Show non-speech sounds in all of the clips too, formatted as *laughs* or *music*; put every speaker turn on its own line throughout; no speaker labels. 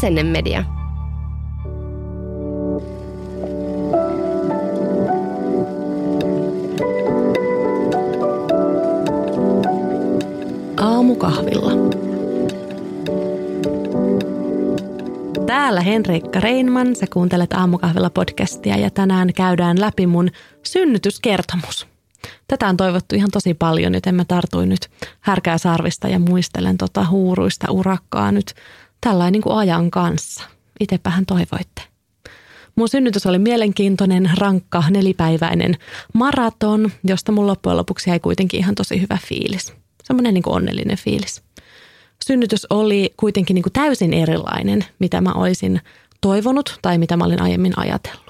Asennemedia.
Aamukahvilla. Täällä Henrikka Reinman, sä kuuntelet Aamukahvilla podcastia ja tänään käydään läpi mun synnytyskertomus. Tätä on toivottu ihan tosi paljon, joten mä tartuin nyt härkää sarvista ja muistelen tota huuruista urakkaa nyt tällainen niin kuin ajan kanssa. Itsepähän toivoitte. Mun synnytys oli mielenkiintoinen, rankka, nelipäiväinen maraton, josta mun loppujen lopuksi jäi kuitenkin ihan tosi hyvä fiilis. Semmoinen niin onnellinen fiilis. Synnytys oli kuitenkin niin kuin täysin erilainen, mitä mä olisin toivonut tai mitä mä olin aiemmin ajatellut.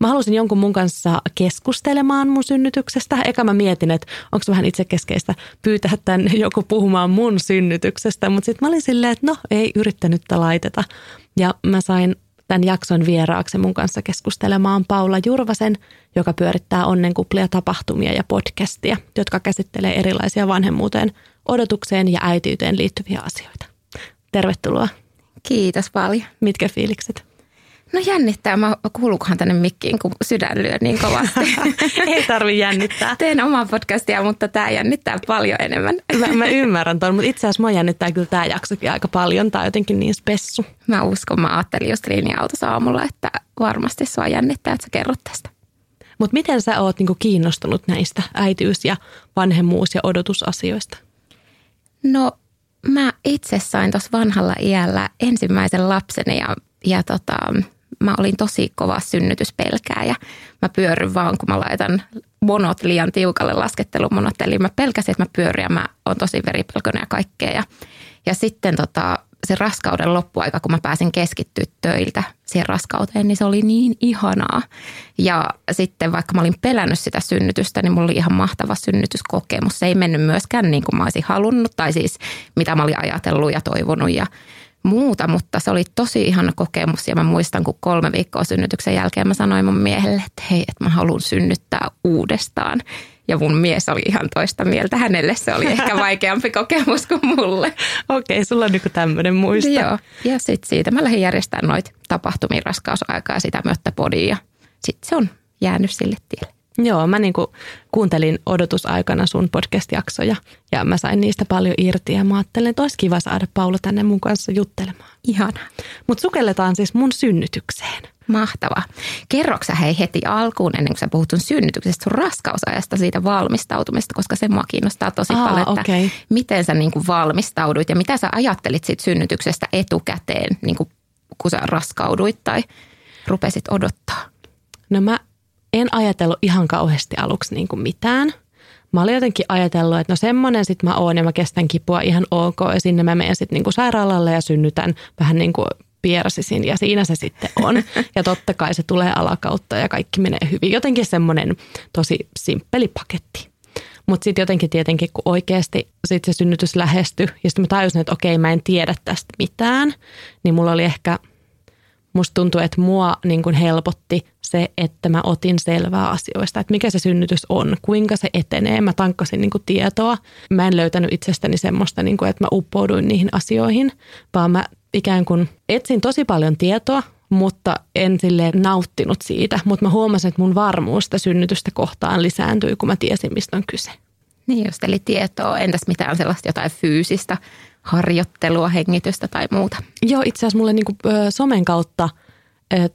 Mä halusin jonkun mun kanssa keskustelemaan mun synnytyksestä. Eka mä mietin, että onko vähän itsekeskeistä pyytää tänne joku puhumaan mun synnytyksestä. Mutta sitten mä olin silleen, että no ei yrittänyttä laiteta. Ja mä sain tämän jakson vieraaksi mun kanssa keskustelemaan Paula Jurvasen, joka pyörittää onnenkuplia tapahtumia ja podcastia, jotka käsittelee erilaisia vanhemmuuteen, odotukseen ja äitiyteen liittyviä asioita. Tervetuloa.
Kiitos paljon.
Mitkä fiilikset?
No jännittää. Mä kuuluukohan tänne mikkiin, kun sydän lyö niin kovasti. *laughs*
Ei tarvi jännittää.
Teen omaa podcastia, mutta tämä jännittää paljon enemmän.
Mä, mä ymmärrän tuon, mutta itse asiassa mua jännittää kyllä tämä jaksokin aika paljon. Tämä on jotenkin niin spessu.
Mä uskon, mä ajattelin just linja-autossa aamulla, että varmasti sua jännittää, että sä kerrot tästä.
Mutta miten sä oot niinku kiinnostunut näistä äitiys- ja vanhemmuus- ja odotusasioista?
No mä itse sain tuossa vanhalla iällä ensimmäisen lapseni ja, ja tota, mä olin tosi kova synnytyspelkääjä. Mä pyörryn vaan, kun mä laitan monot liian tiukalle laskettelumonot. Eli mä pelkäsin, että mä pyörin ja mä oon tosi veripelkoinen ja kaikkea. Ja, ja sitten tota, se raskauden loppuaika, kun mä pääsin keskittyä töiltä siihen raskauteen, niin se oli niin ihanaa. Ja sitten vaikka mä olin pelännyt sitä synnytystä, niin mulla oli ihan mahtava synnytyskokemus. Se ei mennyt myöskään niin kuin mä olisin halunnut, tai siis mitä mä olin ajatellut ja toivonut. Ja muuta, mutta se oli tosi ihana kokemus ja mä muistan, kun kolme viikkoa synnytyksen jälkeen mä sanoin mun miehelle, että hei, että mä haluan synnyttää uudestaan. Ja mun mies oli ihan toista mieltä. Hänelle se oli ehkä *laughs* vaikeampi kokemus kuin mulle.
Okei, okay, sulla on niin tämmöinen muista.
Joo, ja sitten siitä mä lähdin järjestämään noita tapahtumia raskausaikaa sitä myötä podiin ja sitten se on jäänyt sille tielle.
Joo, mä niin kuuntelin odotusaikana sun podcast-jaksoja ja mä sain niistä paljon irti ja mä ajattelin, että olisi kiva saada Paula tänne mun kanssa juttelemaan.
Ihana.
Mutta sukelletaan siis mun synnytykseen.
Mahtava. Kerroksä hei heti alkuun, ennen kuin sä puhut sun synnytyksestä, sun raskausajasta, siitä valmistautumista, koska se mua kiinnostaa tosi Aa, paljon, että okay. miten sä niin kuin valmistauduit ja mitä sä ajattelit siitä synnytyksestä etukäteen, niin kuin kun sä raskauduit tai rupesit odottaa?
No mä en ajatellut ihan kauheasti aluksi niin kuin mitään. Mä olin jotenkin ajatellut, että no semmoinen sit mä oon ja mä kestän kipua ihan ok ja sinne mä menen sitten niin sairaalalle ja synnytän vähän niin kuin piersisin ja siinä se sitten on. *laughs* Ja totta kai se tulee alakautta ja kaikki menee hyvin. Jotenkin semmoinen tosi simppeli paketti. Mutta sitten jotenkin tietenkin, kun oikeasti sit se synnytys lähestyi ja sitten mä tajusin, että okei, mä en tiedä tästä mitään, niin mulla oli ehkä, musta tuntui, että mua niin kuin helpotti se, että mä otin selvää asioista, että mikä se synnytys on, kuinka se etenee. Mä tankkasin niin kuin tietoa. Mä en löytänyt itsestäni semmoista, niin kuin, että mä uppouduin niihin asioihin, vaan mä ikään kuin etsin tosi paljon tietoa, mutta en sille nauttinut siitä. Mutta mä huomasin, että mun varmuus sitä synnytystä kohtaan lisääntyi, kun mä tiesin, mistä on kyse.
Niin just, eli tietoa. Entäs mitään sellaista jotain fyysistä harjoittelua, hengitystä tai muuta?
Joo, itse asiassa mulle niin kuin, somen kautta –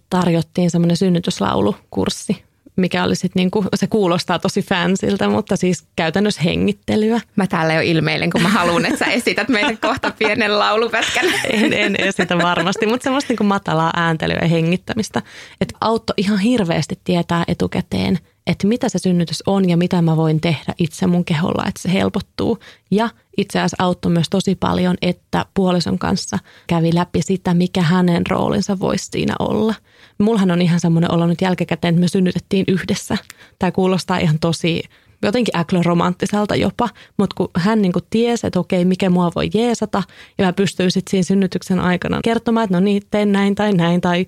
tarjottiin semmoinen synnytyslaulukurssi, mikä oli sitten niinku, se kuulostaa tosi fansilta, mutta siis käytännössä hengittelyä.
Mä täällä jo ilmeilen, kun mä haluan, että sä esität meille *laughs* kohta pienen laulupätkän.
En, en esitä varmasti, mutta semmoista niinku matalaa ääntelyä ja hengittämistä. Että auttoi ihan hirveästi tietää etukäteen, että mitä se synnytys on ja mitä mä voin tehdä itse mun keholla, että se helpottuu. Ja itse asiassa auttoi myös tosi paljon, että puolison kanssa kävi läpi sitä, mikä hänen roolinsa voisi siinä olla. Mullahan on ihan semmoinen olo nyt jälkikäteen, että me synnytettiin yhdessä. Tämä kuulostaa ihan tosi jotenkin äklöromanttiselta jopa, mutta kun hän niin kuin tiesi, että okei, mikä mua voi jeesata, ja mä pystyin sitten siinä synnytyksen aikana kertomaan, että no niin, teen näin tai näin, tai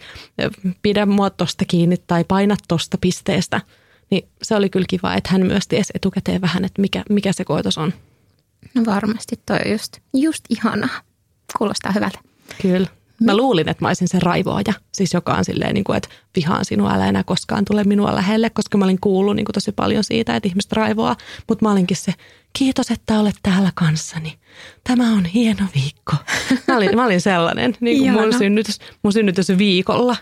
pidä mua tosta kiinni, tai paina tosta pisteestä, niin se oli kyllä kiva, että hän myös tiesi etukäteen vähän, että mikä, mikä se koitos on.
No varmasti toi on just, just ihanaa. Kuulostaa hyvältä.
Kyllä. Mä luulin, että mä olisin se raivoaja, siis joka on silleen, niin kuin, että vihaan sinua, älä enää koskaan tule minua lähelle, koska mä olin kuullut niin kuin tosi paljon siitä, että ihmiset raivoaa. Mutta mä olinkin se, kiitos, että olet täällä kanssani. Tämä on hieno viikko. *laughs* Mä olin, mä olin sellainen niin kuin mun, synnytys, mun synnytysviikolla.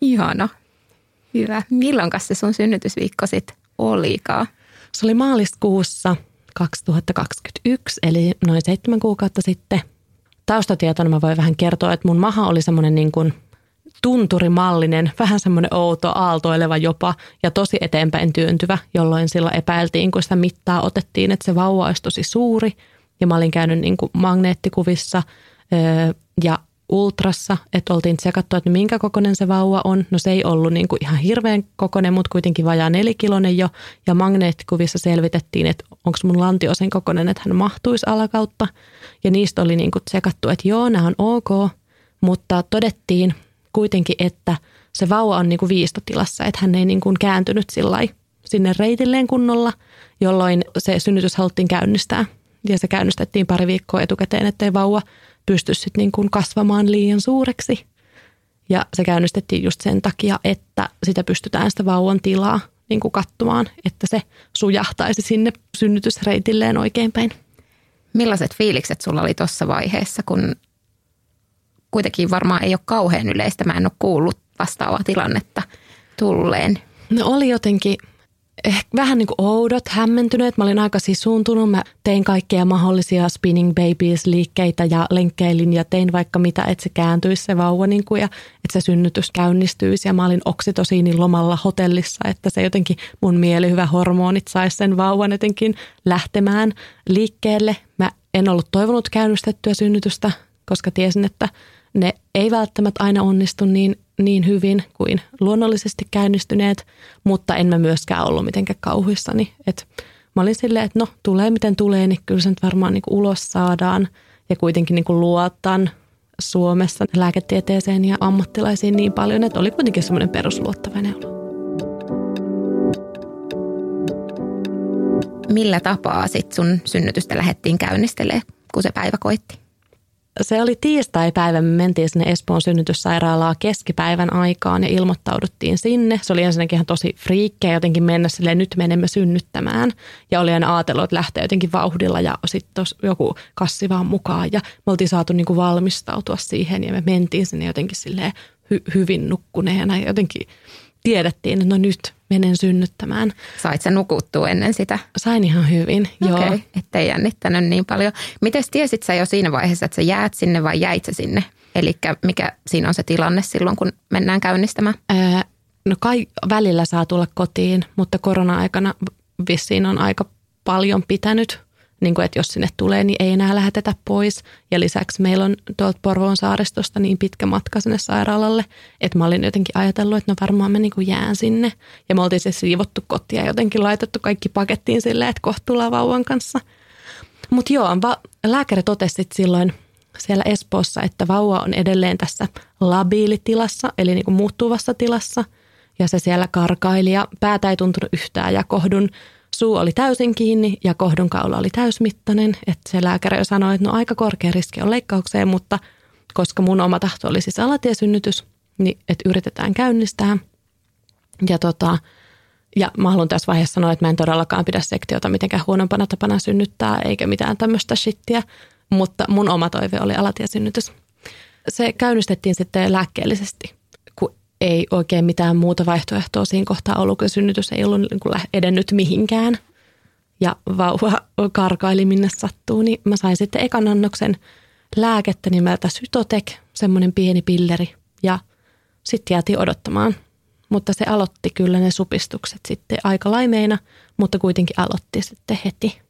Ihana. Hyvä. Milloin se sun synnytysviikko sitten olikaan?
Se oli maaliskuussa 2021, eli noin seitsemän kuukautta sitten. Taustatietona mä voin vähän kertoa, että mun maha oli semmoinen niin kuin tunturimallinen, vähän semmoinen outo, aaltoileva jopa ja tosi eteenpäin työntyvä, jolloin silloin epäiltiin, kun sitä mittaa otettiin, että se vauva olisi tosi suuri. Ja mä olin käynyt niin kuin magneettikuvissa ja ultrassa, että oltiin tsekattu, että minkä kokoinen se vauva on. No se ei ollut niin kuin ihan hirveän kokoinen, mutta kuitenkin vajaa nelikilonen jo. Ja magneettikuvissa selvitettiin, että onko mun lantio sen kokoinen, että hän mahtuisi alakautta. Ja niistä oli niin kuin tsekattu, että joo, nämä on ok, mutta todettiin kuitenkin, että se vauva on niin kuin viistotilassa, että hän ei niin kuin kääntynyt sinne reitilleen kunnolla, jolloin se synnytys haluttiin käynnistää. Ja se käynnistettiin pari viikkoa etukäteen, ettei vauva pysty sitten niin kuin kasvamaan liian suureksi. Ja se käynnistettiin just sen takia, että sitä pystytään sitä vauvan tilaa niin kuin katsomaan, että se sujahtaisi sinne synnytysreitilleen oikeinpäin.
Millaiset fiilikset sulla oli tuossa vaiheessa, kun kuitenkin varmaan ei ole kauhean yleistä, mä en ole kuullut vastaavaa tilannetta tulleen?
No oli jotenkin ehkä vähän niin kuin oudot, hämmentyneet. Mä olin aika sisuuntunut. Mä tein kaikkia mahdollisia spinning babies liikkeitä ja lenkkeilin ja tein vaikka mitä, että se kääntyisi se vauva niin kuin, ja että se synnytys käynnistyisi. Ja mä olin oksitosiinin lomalla hotellissa, että se jotenkin mun mielihyvä hormonit saisi sen vauvan jotenkin lähtemään liikkeelle. Mä en ollut toivonut käynnistettyä synnytystä, koska tiesin, että ne ei välttämättä aina onnistu niin niin hyvin kuin luonnollisesti käynnistyneet, mutta en mä myöskään ollut mitenkään kauhuissani. Et mä olin silleen, että no tulee miten tulee, niin kyllä se nyt varmaan niin ulos saadaan ja kuitenkin niin luotan Suomessa lääketieteeseen ja ammattilaisiin niin paljon, että oli kuitenkin semmoinen perusluottavainen olo.
Millä tapaa sit sun synnytystä lähdettiin käynnistelee, kun se päivä koitti?
Se oli tiistai-päivä, me mentiin sinne Espoon synnytyssairaalaa keskipäivän aikaan ja ilmoittauduttiin sinne. Se oli ensinnäkin ihan tosi friikkeä jotenkin mennä silleen, nyt menemme synnyttämään. Ja oli aina ajatellut, että lähtee jotenkin vauhdilla ja sitten joku kassi vaan mukaan. Ja me oltiin saatu niin kuin valmistautua siihen ja me mentiin sinne jotenkin silleen hy- hyvin nukkuneena. Ja jotenkin tiedettiin, että no nyt menen synnyttämään.
Sait sä nukuttua ennen sitä?
Sain ihan hyvin, joo.
Okay, ettei jännittänyt niin paljon. Miten tiesit sä jo siinä vaiheessa, että sä jäät sinne vai jäit sä sinne? Eli mikä siinä on se tilanne silloin, kun mennään käynnistämään?
Ää, no kai välillä saa tulla kotiin, mutta korona-aikana vissiin on aika paljon pitänyt niin kuin, että jos sinne tulee, niin ei enää lähetetä pois. Ja lisäksi meillä on tuolta Porvoon saaristosta niin pitkä matka sinne sairaalalle, että mä olin jotenkin ajatellut, että no varmaan mä niin kuin jään sinne. Ja me oltiin se siivottu kotia ja jotenkin laitettu kaikki pakettiin silleen, että kohta tullaan vauvan kanssa. Mutta joo, va- lääkäri totesi silloin siellä Espoossa, että vauva on edelleen tässä labiilitilassa, eli niin kuin muuttuvassa tilassa. Ja se siellä karkaili ja päätä ei tuntunut yhtään ja kohdun suu oli täysin kiinni ja kohdunkaula oli täysmittainen. Että se lääkäri sanoi, että no aika korkea riski on leikkaukseen, mutta koska mun oma tahto oli siis alatiesynnytys, niin että yritetään käynnistää. Ja, tota, ja mä haluan tässä vaiheessa sanoa, että mä en todellakaan pidä sektiota mitenkään huonompana tapana synnyttää, eikä mitään tämmöistä shittiä, mutta mun oma toive oli alatiesynnytys. Se käynnistettiin sitten lääkkeellisesti ei oikein mitään muuta vaihtoehtoa siinä kohtaa ollut, kun synnytys ei ollut niin kuin edennyt mihinkään. Ja vauva karkaili minne sattuu, niin mä sain sitten ekan annoksen lääkettä nimeltä Sytotek, semmoinen pieni pilleri. Ja sitten jäätiin odottamaan. Mutta se aloitti kyllä ne supistukset sitten aika laimeina, mutta kuitenkin aloitti sitten heti.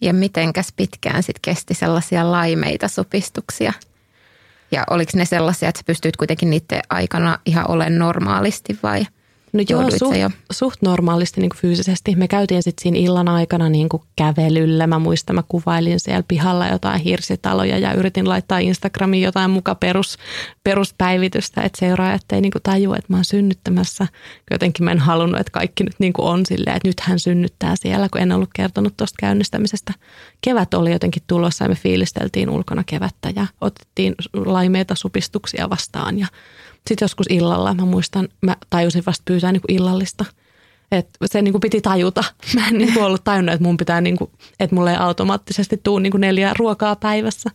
Ja mitenkäs pitkään sitten kesti sellaisia laimeita supistuksia? Ja oliko ne sellaisia, että sä pystyit kuitenkin niiden aikana ihan olemaan normaalisti vai?
No joo, suht,
jo?
suht normaalisti niin kuin fyysisesti. Me käytiin sitten siinä illan aikana niin kuin kävelyllä. Mä muistan, mä kuvailin siellä pihalla jotain hirsitaloja ja yritin laittaa Instagramiin jotain muka perus, peruspäivitystä, että seuraajat ei niin kuin tajua, että mä oon synnyttämässä. Jotenkin mä en halunnut, että kaikki nyt niin kuin on silleen, että nyt hän synnyttää siellä, kun en ollut kertonut tuosta käynnistämisestä. Kevät oli jotenkin tulossa ja me fiilisteltiin ulkona kevättä ja otettiin laimeita supistuksia vastaan ja sitten joskus illalla, mä muistan, mä tajusin vasta pyytää niin kuin illallista. Et se niin kuin piti tajuta. Mä en niin kuin ollut tajunnut, että mun pitää, niin kuin, että mulle ei automaattisesti tuu niin kuin ruokaa päivässä.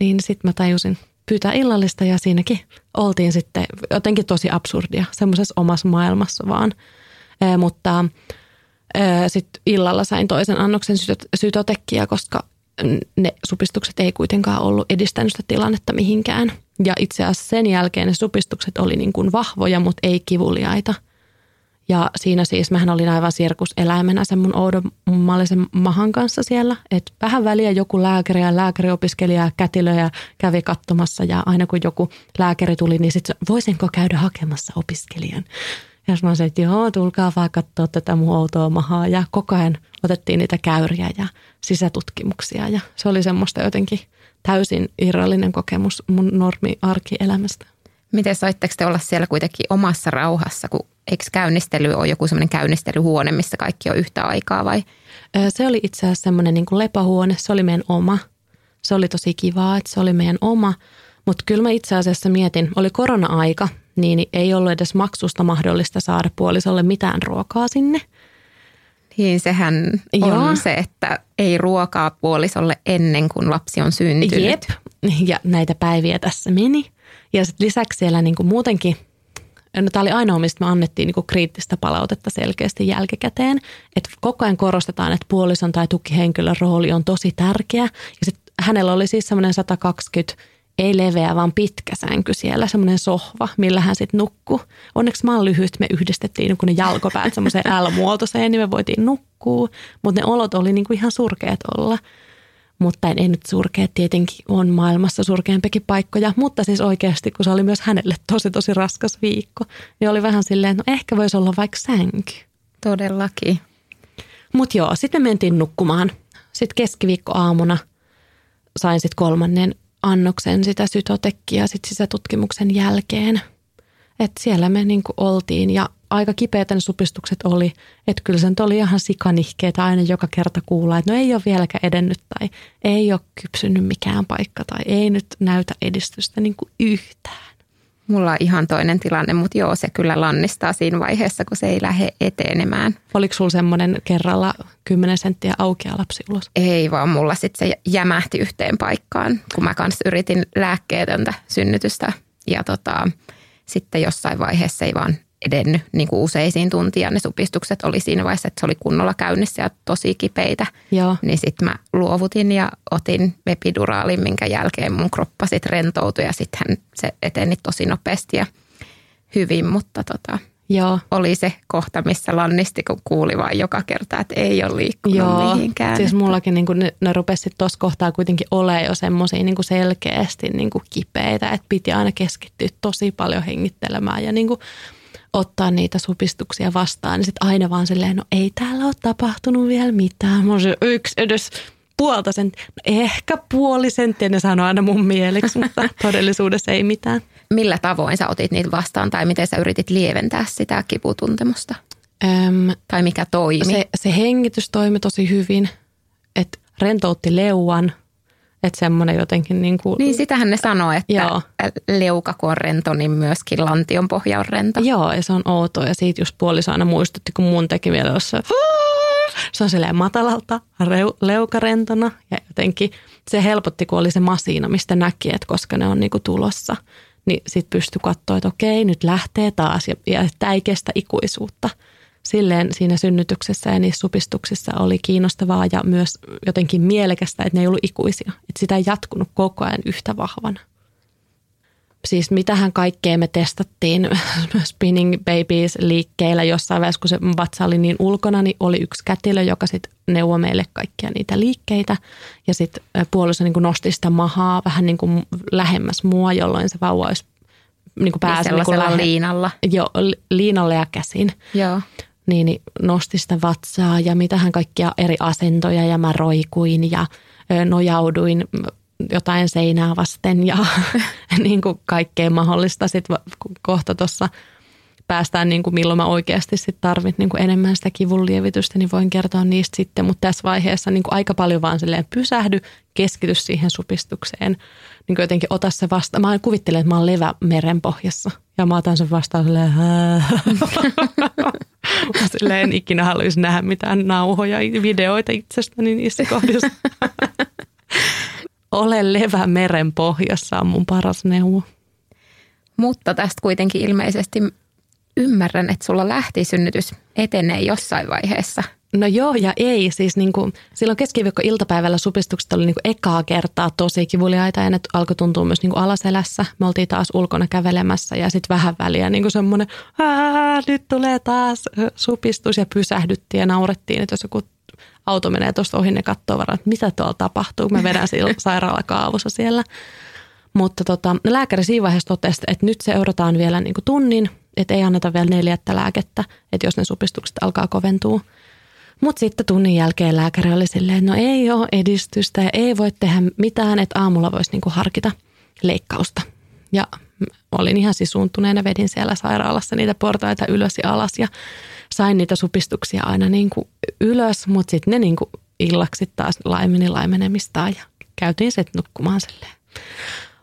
Niin sitten mä tajusin pyytää illallista ja siinäkin oltiin sitten jotenkin tosi absurdia semmoisessa omassa maailmassa vaan. E, mutta sitten illalla sain toisen annoksen syto- sytotekkiä, koska ne supistukset ei kuitenkaan ollut edistänyt sitä tilannetta mihinkään. Ja itse asiassa sen jälkeen ne supistukset oli niin kuin vahvoja, mutta ei kivuliaita. Ja siinä siis mähän olin aivan sirkuseläimenä sen mun oudommallisen mahan kanssa siellä. Että vähän väliä joku lääkäri ja lääkäriopiskelija ja kätilöjä kävi katsomassa ja aina kun joku lääkäri tuli, niin sitten voisinko käydä hakemassa opiskelijan. Ja mä sanoin, että joo, tulkaa vaan katsoa tätä mun outoa mahaa. Ja koko ajan otettiin niitä käyriä ja sisätutkimuksia. Ja se oli semmoista jotenkin täysin irrallinen kokemus mun normi-arkielämästä.
Miten saitteko te olla siellä kuitenkin omassa rauhassa, kun eikö käynnistely ole joku semmoinen käynnistelyhuone, missä kaikki on yhtä aikaa vai?
Se oli itse asiassa semmoinen niin lepahuone, se oli meidän oma. Se oli tosi kivaa, että se oli meidän oma. Mutta kyllä mä itse asiassa mietin, oli korona-aika, niin ei ollut edes maksusta mahdollista saada puolisolle mitään ruokaa sinne.
Niin sehän on Joo. se, että ei ruokaa puolisolle ennen kuin lapsi on syntynyt.
Jep, ja näitä päiviä tässä meni. Ja sitten lisäksi siellä niinku muutenkin, no tämä oli ainoa, mistä me annettiin niinku kriittistä palautetta selkeästi jälkikäteen. Että koko ajan korostetaan, että puolison tai tukihenkilön rooli on tosi tärkeä. Ja sitten hänellä oli siis semmoinen 120 ei leveä, vaan pitkä sänky siellä, semmoinen sohva, millä hän sitten nukkuu. Onneksi mä oon lyhyt, me yhdistettiin kun ne jalkopäät semmoiseen *laughs* L-muotoiseen, niin me voitiin nukkua, mutta ne olot oli niin kuin ihan surkeat olla. Mutta ei nyt surkeat, tietenkin on maailmassa surkeampikin paikkoja, mutta siis oikeasti, kun se oli myös hänelle tosi tosi raskas viikko, niin oli vähän silleen, no ehkä voisi olla vaikka sänky.
Todellakin.
Mutta joo, sitten me mentiin nukkumaan. Sitten keskiviikko aamuna sain sitten kolmannen annoksen sitä sytotekkiä sit sisätutkimuksen jälkeen. että siellä me niinku oltiin ja aika kipeät ne supistukset oli. Että kyllä se oli ihan sikanihkeetä aina joka kerta kuulla, että no ei ole vieläkään edennyt tai ei ole kypsynyt mikään paikka tai ei nyt näytä edistystä niinku yhtään.
Mulla on ihan toinen tilanne, mutta joo, se kyllä lannistaa siinä vaiheessa, kun se ei lähde etenemään.
Oliko sulla semmoinen kerralla 10 senttiä aukea lapsi ulos?
Ei, vaan mulla sitten se jämähti yhteen paikkaan, kun mä kanssa yritin lääkkeetöntä synnytystä. Ja tota, sitten jossain vaiheessa ei vaan edennyt niin kuin useisiin tuntia. Ne supistukset oli siinä vaiheessa, että se oli kunnolla käynnissä ja tosi kipeitä.
Joo.
Niin sitten mä luovutin ja otin epiduraalin, minkä jälkeen mun kroppa sitten rentoutui ja sitten se eteni tosi nopeasti ja hyvin, mutta tota,
Joo.
oli se kohta, missä lannisti, kun kuuli vain joka kerta, että ei ole liikkunut Joo. mihinkään.
Siis mullakin niin ne, ne rupesi tuossa kohtaa kuitenkin olemaan jo semmoisia niin selkeästi niin kipeitä, että piti aina keskittyä tosi paljon hengittelemään ja niin kuin ottaa niitä supistuksia vastaan, niin sitten aina vaan silleen, no ei täällä ole tapahtunut vielä mitään. Mä se yksi edes puolta senttiä, no ehkä puoli senttiä, ne sanoo aina mun mieleksi, mutta *laughs* todellisuudessa ei mitään.
Millä tavoin sä otit niitä vastaan tai miten sä yritit lieventää sitä kiputuntemusta?
Öm,
tai mikä toimi?
Se, se hengitys toimi tosi hyvin, että rentoutti leuan, että semmoinen jotenkin niin kuin...
Niin sitähän ne sanoo, että Joo. leuka kun on rento, niin myöskin lantion pohja on rento.
Joo, ja se on outoa. Ja siitä just puoliso aina muistutti, kun mun teki vielä jossain... Se on silleen matalalta, leukarentona ja jotenkin se helpotti, kun oli se masina, mistä näki, että koska ne on niinku tulossa. Niin sitten pystyi katsoa, että okei, nyt lähtee taas ja, ja tämä ei kestä ikuisuutta – silleen siinä synnytyksessä ja niissä supistuksissa oli kiinnostavaa ja myös jotenkin mielekästä, että ne ei ollut ikuisia. Että sitä ei jatkunut koko ajan yhtä vahvana. Siis mitähän kaikkea me testattiin *laughs* Spinning Babies liikkeellä jossain vaiheessa, kun se vatsa oli niin ulkona, niin oli yksi kätilö, joka sitten neuvoi meille kaikkia niitä liikkeitä. Ja sitten puoliso niin nosti sitä mahaa vähän niin kuin lähemmäs mua, jolloin se vauva olisi niin kuin pääsi
niin
kuin lähe-
liinalla.
jo, li- liinalle ja käsin.
Joo.
Niin, nosti sitä vatsaa ja mitähän kaikkia eri asentoja ja mä roikuin ja nojauduin jotain seinää vasten ja *laughs* niin kuin kaikkea mahdollista. Sitten kohta tuossa päästään, niin kuin milloin mä oikeasti sit tarvit niin kuin enemmän sitä kivun lievitystä, niin voin kertoa niistä sitten. Mutta tässä vaiheessa niin kuin aika paljon vaan silleen pysähdy, keskity siihen supistukseen. Niin kuin jotenkin ota se vasta. Mä kuvittelen, että mä oon levä meren pohjassa. Ja mä otan sen vastaan *laughs* silleen, en ikinä haluaisi nähdä mitään nauhoja, videoita itsestäni niissä kohdissa. *laughs* Ole levä meren pohjassa on mun paras neuvo.
Mutta tästä kuitenkin ilmeisesti ymmärrän, että sulla lähti synnytys etenee jossain vaiheessa.
No joo ja ei. Siis niin kuin, silloin keskiviikko-iltapäivällä supistukset oli niin kuin ekaa kertaa tosi kivuliaita ja ne alkoi tuntua myös niin kuin alaselässä. Me oltiin taas ulkona kävelemässä ja sitten vähän väliä niin kuin semmoinen, "Ää, nyt tulee taas supistus ja pysähdyttiin ja naurettiin, että jos joku auto menee tuosta ohi, ne katsoo varmaan, että mitä tuolla tapahtuu, kun mä vedän *laughs* sairaalakaavussa siellä. Mutta tota, lääkäri siinä vaiheessa totesi, että nyt seurataan vielä niin kuin tunnin, että ei anneta vielä neljättä lääkettä, että jos ne supistukset alkaa koventua. Mutta sitten tunnin jälkeen lääkäri oli silleen, no ei ole edistystä ja ei voi tehdä mitään, että aamulla voisi niinku harkita leikkausta. Ja olin ihan sisuuntuneena, vedin siellä sairaalassa niitä portaita ylös ja alas ja sain niitä supistuksia aina niinku ylös, mutta sitten ne niinku illaksi taas laimeni laimenemistaan ja käytiin sitten nukkumaan silleen.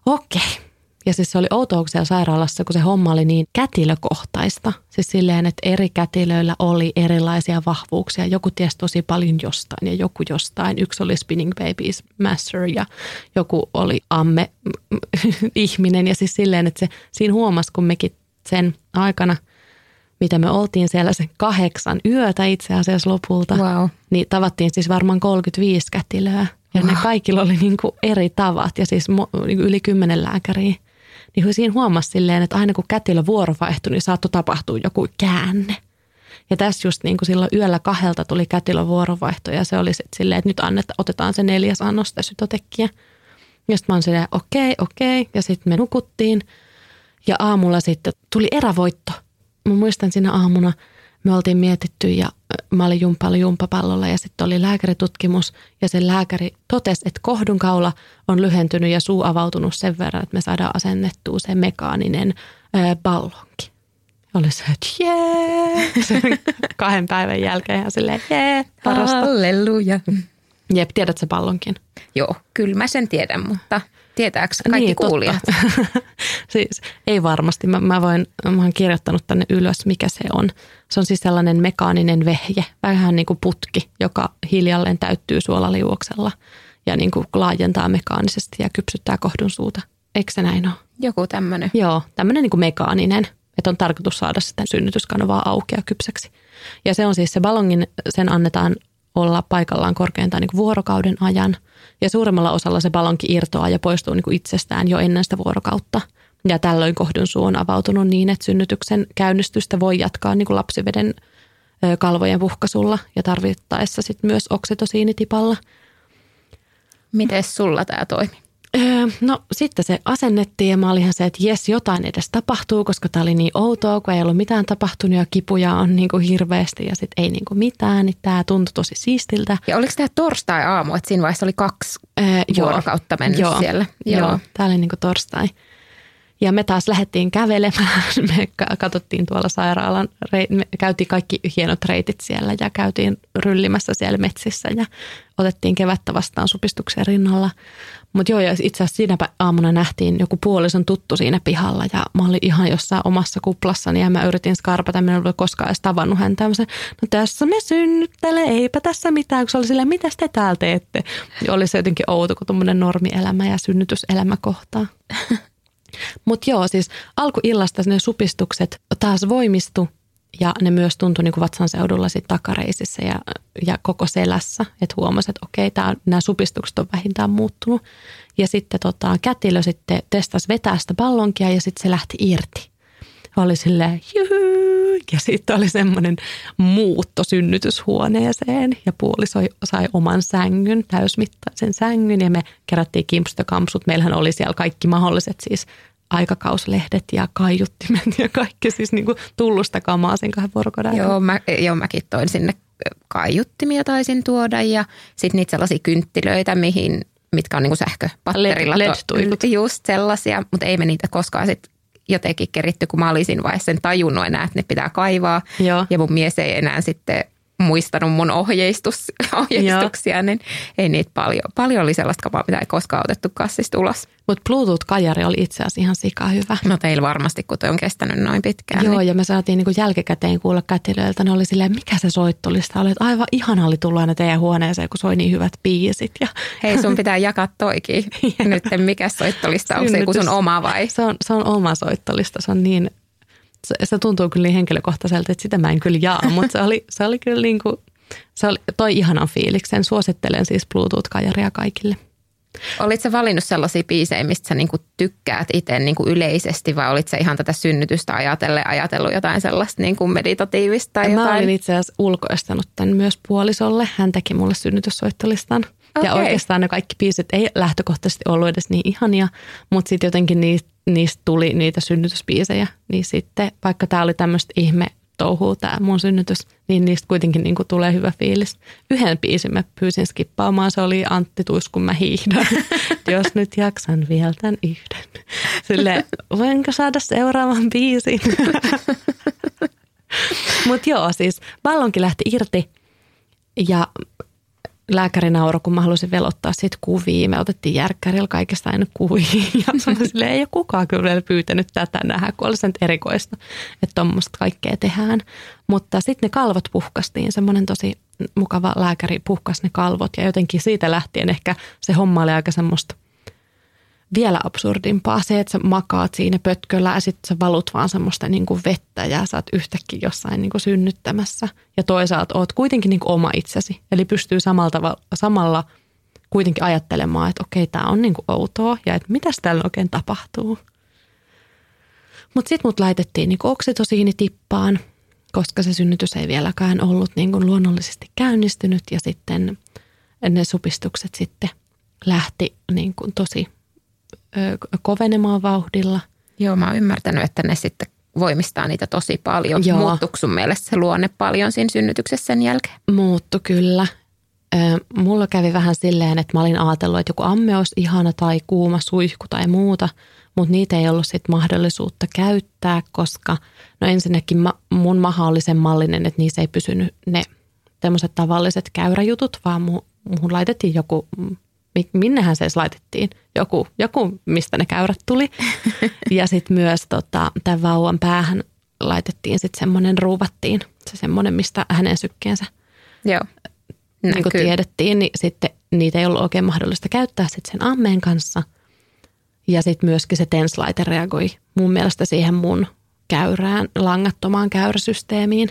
Okei. Ja siis se oli outoa siellä sairaalassa, kun se homma oli niin kätilökohtaista. Siis silleen, että eri kätilöillä oli erilaisia vahvuuksia. Joku tiesi tosi paljon jostain ja joku jostain. Yksi oli Spinning Babies Master ja joku oli amme *laughs* ihminen. Ja siis silleen, että se siinä huomasi, kun mekin sen aikana, mitä me oltiin siellä sen kahdeksan yötä itse asiassa lopulta,
Wow.
niin tavattiin siis varmaan 35 kätilöä. Ja ne kaikilla oli niin kuin eri tavat ja siis niin kuin yli kymmenen lääkäriä. Niin siinä huomasi silleen, että aina kun kätilö vuorovaihtui, niin saattoi tapahtua joku käänne. Ja tässä just niin kuin silloin yöllä kahdelta tuli kätilön vuorovaihto ja se oli sitten silleen, että nyt annetta, otetaan se neljäs annos sitä sytotekkiä. Ja sitten mä oon silleen, okei, okei. Ja sitten me nukuttiin. Ja aamulla sitten tuli erävoitto. Mä muistan siinä aamuna, me oltiin mietitty ja mä olin jumpalla jumpapallolla ja sitten oli lääkäritutkimus ja se lääkäri totesi, että kohdunkaula on lyhentynyt ja suu avautunut sen verran, että me saadaan asennettua se mekaaninen ö, ballonki. Oli se, että jee, Sen *laughs* kahden päivän jälkeen ja silleen jee, parasta.
Halleluja.
Jep, tiedät se ballonkin?
Joo, kyllä mä sen tiedän, mutta tietääkö kaikki
Niin,
kuulijat? *laughs*
siis ei varmasti. Mä, mä, voin, mä oon kirjoittanut tänne ylös, mikä se on. Se on siis sellainen mekaaninen vehje, vähän niin kuin putki, joka hiljalleen täyttyy suolaliuoksella ja niin kuin laajentaa mekaanisesti ja kypsyttää kohdun suuta. Eikö se näin ole?
Joku tämmöinen.
Joo, tämmöinen niin kuin mekaaninen, että on tarkoitus saada sitä synnytyskanavaa auki ja kypsäksi. Ja se on siis se ballongin, sen annetaan olla paikallaan korkeintaan niin kuin vuorokauden ajan. Ja suuremmalla osalla se ballonki irtoaa ja poistuu niin kuin itsestään jo ennen sitä vuorokautta. Ja tällöin kohdun suu on avautunut niin, että synnytyksen käynnistystä voi jatkaa niin kuin lapsiveden kalvojen puhkasulla ja tarvittaessa sitten myös oksitosiinitipalla.
Miten sulla tämä toimi?
Öö, no sitten se asennettiin ja mä olin ihan se, että jes, jotain edes tapahtuu, koska tämä oli niin outoa, kun ei ollut mitään tapahtunut ja kipuja on niin kuin hirveästi ja sitten ei niin kuin mitään, niin tämä tuntui tosi siistiltä.
Ja oliko tämä torstai-aamu, että siinä vaiheessa oli kaksi
Öö,
vuorokautta mennyt
joo,
siellä?
Joo, joo. tämä oli niin kuin torstai. Ja me taas lähdettiin kävelemään, *laughs* me ka- katsottiin tuolla sairaalan, me käytiin kaikki hienot reitit siellä ja käytiin ryllimässä siellä metsissä ja otettiin kevättä vastaan supistuksen rinnalla. Mutta joo, ja itse asiassa siinä aamuna nähtiin joku puolison tuttu siinä pihalla ja mä olin ihan jossain omassa kuplassani ja mä yritin skarpata, minä en ollut koskaan edes tavannut häntä. Mä sanoin, no tässä me synnyttele, eipä tässä mitään, kun se oli silleen, mitä te täällä teette? Ja oli se jotenkin outo, kun tuommoinen normielämä ja synnytyselämä kohtaa. *laughs* Mutta joo, siis alkuillasta ne supistukset taas voimistu ja ne myös tuntui niin kuin vatsan seudulla sit takareisissä ja, ja koko selässä. Että huomasi, että okei, nämä supistukset on vähintään muuttunut. Ja sitten tota, kätilö sitten testasi vetää sitä ballonkia ja sitten se lähti irti. Oli silleen, juhu, ja sitten oli semmoinen muutto synnytyshuoneeseen ja puoliso sai oman sängyn, täysmittaisen sängyn ja me kerättiin kimpsut ja kampsut. Meillähän oli siellä kaikki mahdolliset siis aikakauslehdet ja kaiuttimet ja kaikki siis niin kuin tullusta kamaa sen kahden vuorokauden
Joo, mä, joo, mäkin toin sinne kaiuttimia taisin tuoda ja sitten niitä sellaisia kynttilöitä, mihin, mitkä on niin kuin sähköpatterilla.
LED,
Just sellaisia, mutta ei me niitä koskaan sit jotenkin keritty, kun mä olisin vaiheessa sen tajunnut enää, että ne pitää kaivaa.
Joo.
Ja mun mies ei enää sitten muistanut mun ohjeistus, *laughs* ohjeistuksia, Joo. niin ei niitä paljon. Paljon oli sellaista kapaa, mitä ei koskaan otettu kassista ulos.
Mutta Bluetooth-kajari oli itse asiassa ihan sika hyvä.
No teillä varmasti, kun toi on kestänyt noin pitkään.
Joo,
niin.
ja me saatiin niinku jälkikäteen kuulla kätilöiltä. Ne oli silleen, mikä se soittolista oli. Että aivan ihana oli tulla aina teidän huoneeseen, kun soi niin hyvät biisit. Ja...
Hei, sun pitää *laughs* jakaa toikin. Nyt mikä soittolista, onko se joku sun oma vai?
Se on, se on oma soittolista. Se on niin se, se tuntuu kyllä niin henkilökohtaiselta, että sitä mä en kyllä jaa, mutta se oli, se oli kyllä niin kuin, se oli, toi ihanan fiiliksen. Suosittelen siis Bluetooth-kajaria kaikille.
Olitko valinnut sellaisia biisejä, mistä sä niinku tykkäät itse niinku yleisesti vai olitko ihan tätä synnytystä ajatellen ajatellut jotain sellaista niinku meditatiivista tai
Mä
jotain?
olin itse asiassa ulkoistanut tämän myös puolisolle. Hän teki mulle synnytyssoittolistan. Okay. Ja oikeastaan ne kaikki biisit ei lähtökohtaisesti ollut edes niin ihania, mutta sitten jotenkin niistä, niistä tuli niitä synnytysbiisejä. Niin sitten, vaikka tämä oli tämmöistä ihme touhuu tämä mun synnytys, niin niistä kuitenkin niin kuin tulee hyvä fiilis. Yhden biisin mä pyysin skippaamaan, se oli Antti Tuis, kun mä hiihdän. *laughs* Jos nyt jaksan vielä tämän yhden. Sille voinko saada seuraavan biisin? *laughs* Mutta joo, siis ballonki lähti irti ja lääkäri nauroi, kun mä halusin vielä ottaa siitä kuvia. Me otettiin järkkärillä kaikesta aina kuvia. *laughs* Ja sille ei ole kukaan kyllä pyytänyt tätä nähdä, kun olisi erikoista, että tuommoista kaikkea tehdään. Mutta sitten ne kalvot puhkastiin. Semmoinen tosi mukava lääkäri puhkas ne kalvot ja jotenkin siitä lähtien ehkä se homma oli aika semmoista vielä absurdimpaa se, että sä makaat siinä pötköllä ja sitten sä valut vaan semmoista niin kuin vettä ja sä oot yhtäkkiä jossain niin kuin synnyttämässä. Ja toisaalta oot kuitenkin niin kuin oma itsesi. Eli pystyy samalla, samalla kuitenkin ajattelemaan, että okei, tämä on niin kuin outoa ja että mitäs täällä oikein tapahtuu. Mutta sitten mut laitettiin niin oksitosiini tippaan, koska se synnytys ei vieläkään ollut niin kuin luonnollisesti käynnistynyt ja sitten ne supistukset sitten lähti niin kuin tosi kovenemaan vauhdilla.
Joo, mä oon ymmärtänyt, että ne sitten voimistaa niitä tosi paljon. Joo. Muuttuiko sun mielestä se luonne paljon siinä synnytyksessä sen jälkeen?
Muuttu kyllä. Mulla kävi vähän silleen, että mä olin ajatellut, että joku amme olisi ihana tai kuuma suihku tai muuta, mutta niitä ei ollut sit mahdollisuutta käyttää, koska no ensinnäkin mun maha oli sen mallinen, että niissä ei pysynyt ne tämmöiset tavalliset käyräjutut, vaan muuhun laitettiin joku minnehän se edes laitettiin, joku, joku mistä ne käyrät tuli. *laughs* ja sitten myös tota, tämän vauvan päähän laitettiin sitten semmoinen, ruuvattiin se semmoinen, mistä hänen sykkeensä
Joo.
niin kuin tiedettiin, niin sitten niitä ei ollut oikein mahdollista käyttää sitten sen ammeen kanssa. Ja sitten myöskin se tenslaite reagoi mun mielestä siihen mun käyrään, langattomaan käyräsysteemiin.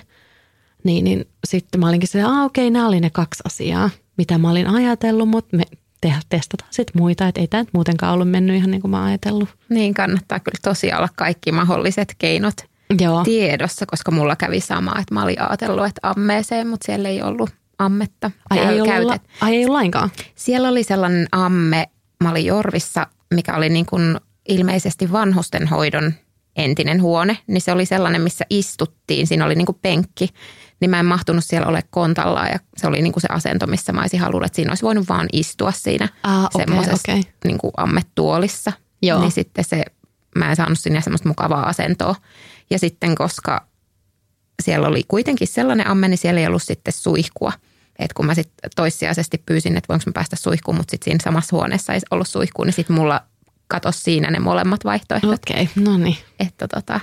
Niin, niin sitten mä olinkin se, että okei, okay, nämä oli ne kaksi asiaa, mitä mä olin ajatellut, mutta me te- testataan sitten muita, että ei tämä muutenkaan ollut mennyt ihan niin kuin mä ajatellut.
Niin, kannattaa kyllä tosiaan olla kaikki mahdolliset keinot
Joo.
tiedossa, koska mulla kävi sama, että mä olin ajatellut, että ammeeseen, mutta siellä ei ollut ammetta.
Ai ei, ollut, ai ei ollut lainkaan?
Siellä oli sellainen amme, mä olin Jorvissa, mikä oli niin kuin ilmeisesti vanhustenhoidon entinen huone, niin se oli sellainen, missä istuttiin. Siinä oli niin kuin penkki niin mä en mahtunut siellä ole kontalla ja se oli niin kuin se asento, missä mä olisin halunnut, että siinä olisi voinut vaan istua siinä
ah, okay, semmoisessa okay.
niin kuin ammettuolissa. Joo. Niin sitten se, mä en saanut sinne semmoista mukavaa asentoa. Ja sitten koska siellä oli kuitenkin sellainen amme, niin siellä ei ollut sitten suihkua. Että kun mä sitten toissijaisesti pyysin, että voinko mä päästä suihkuun, mutta sitten siinä samassa huoneessa ei ollut suihkua, niin sitten mulla katosi siinä ne molemmat vaihtoehdot.
Okei, okay, no niin.
Että tota,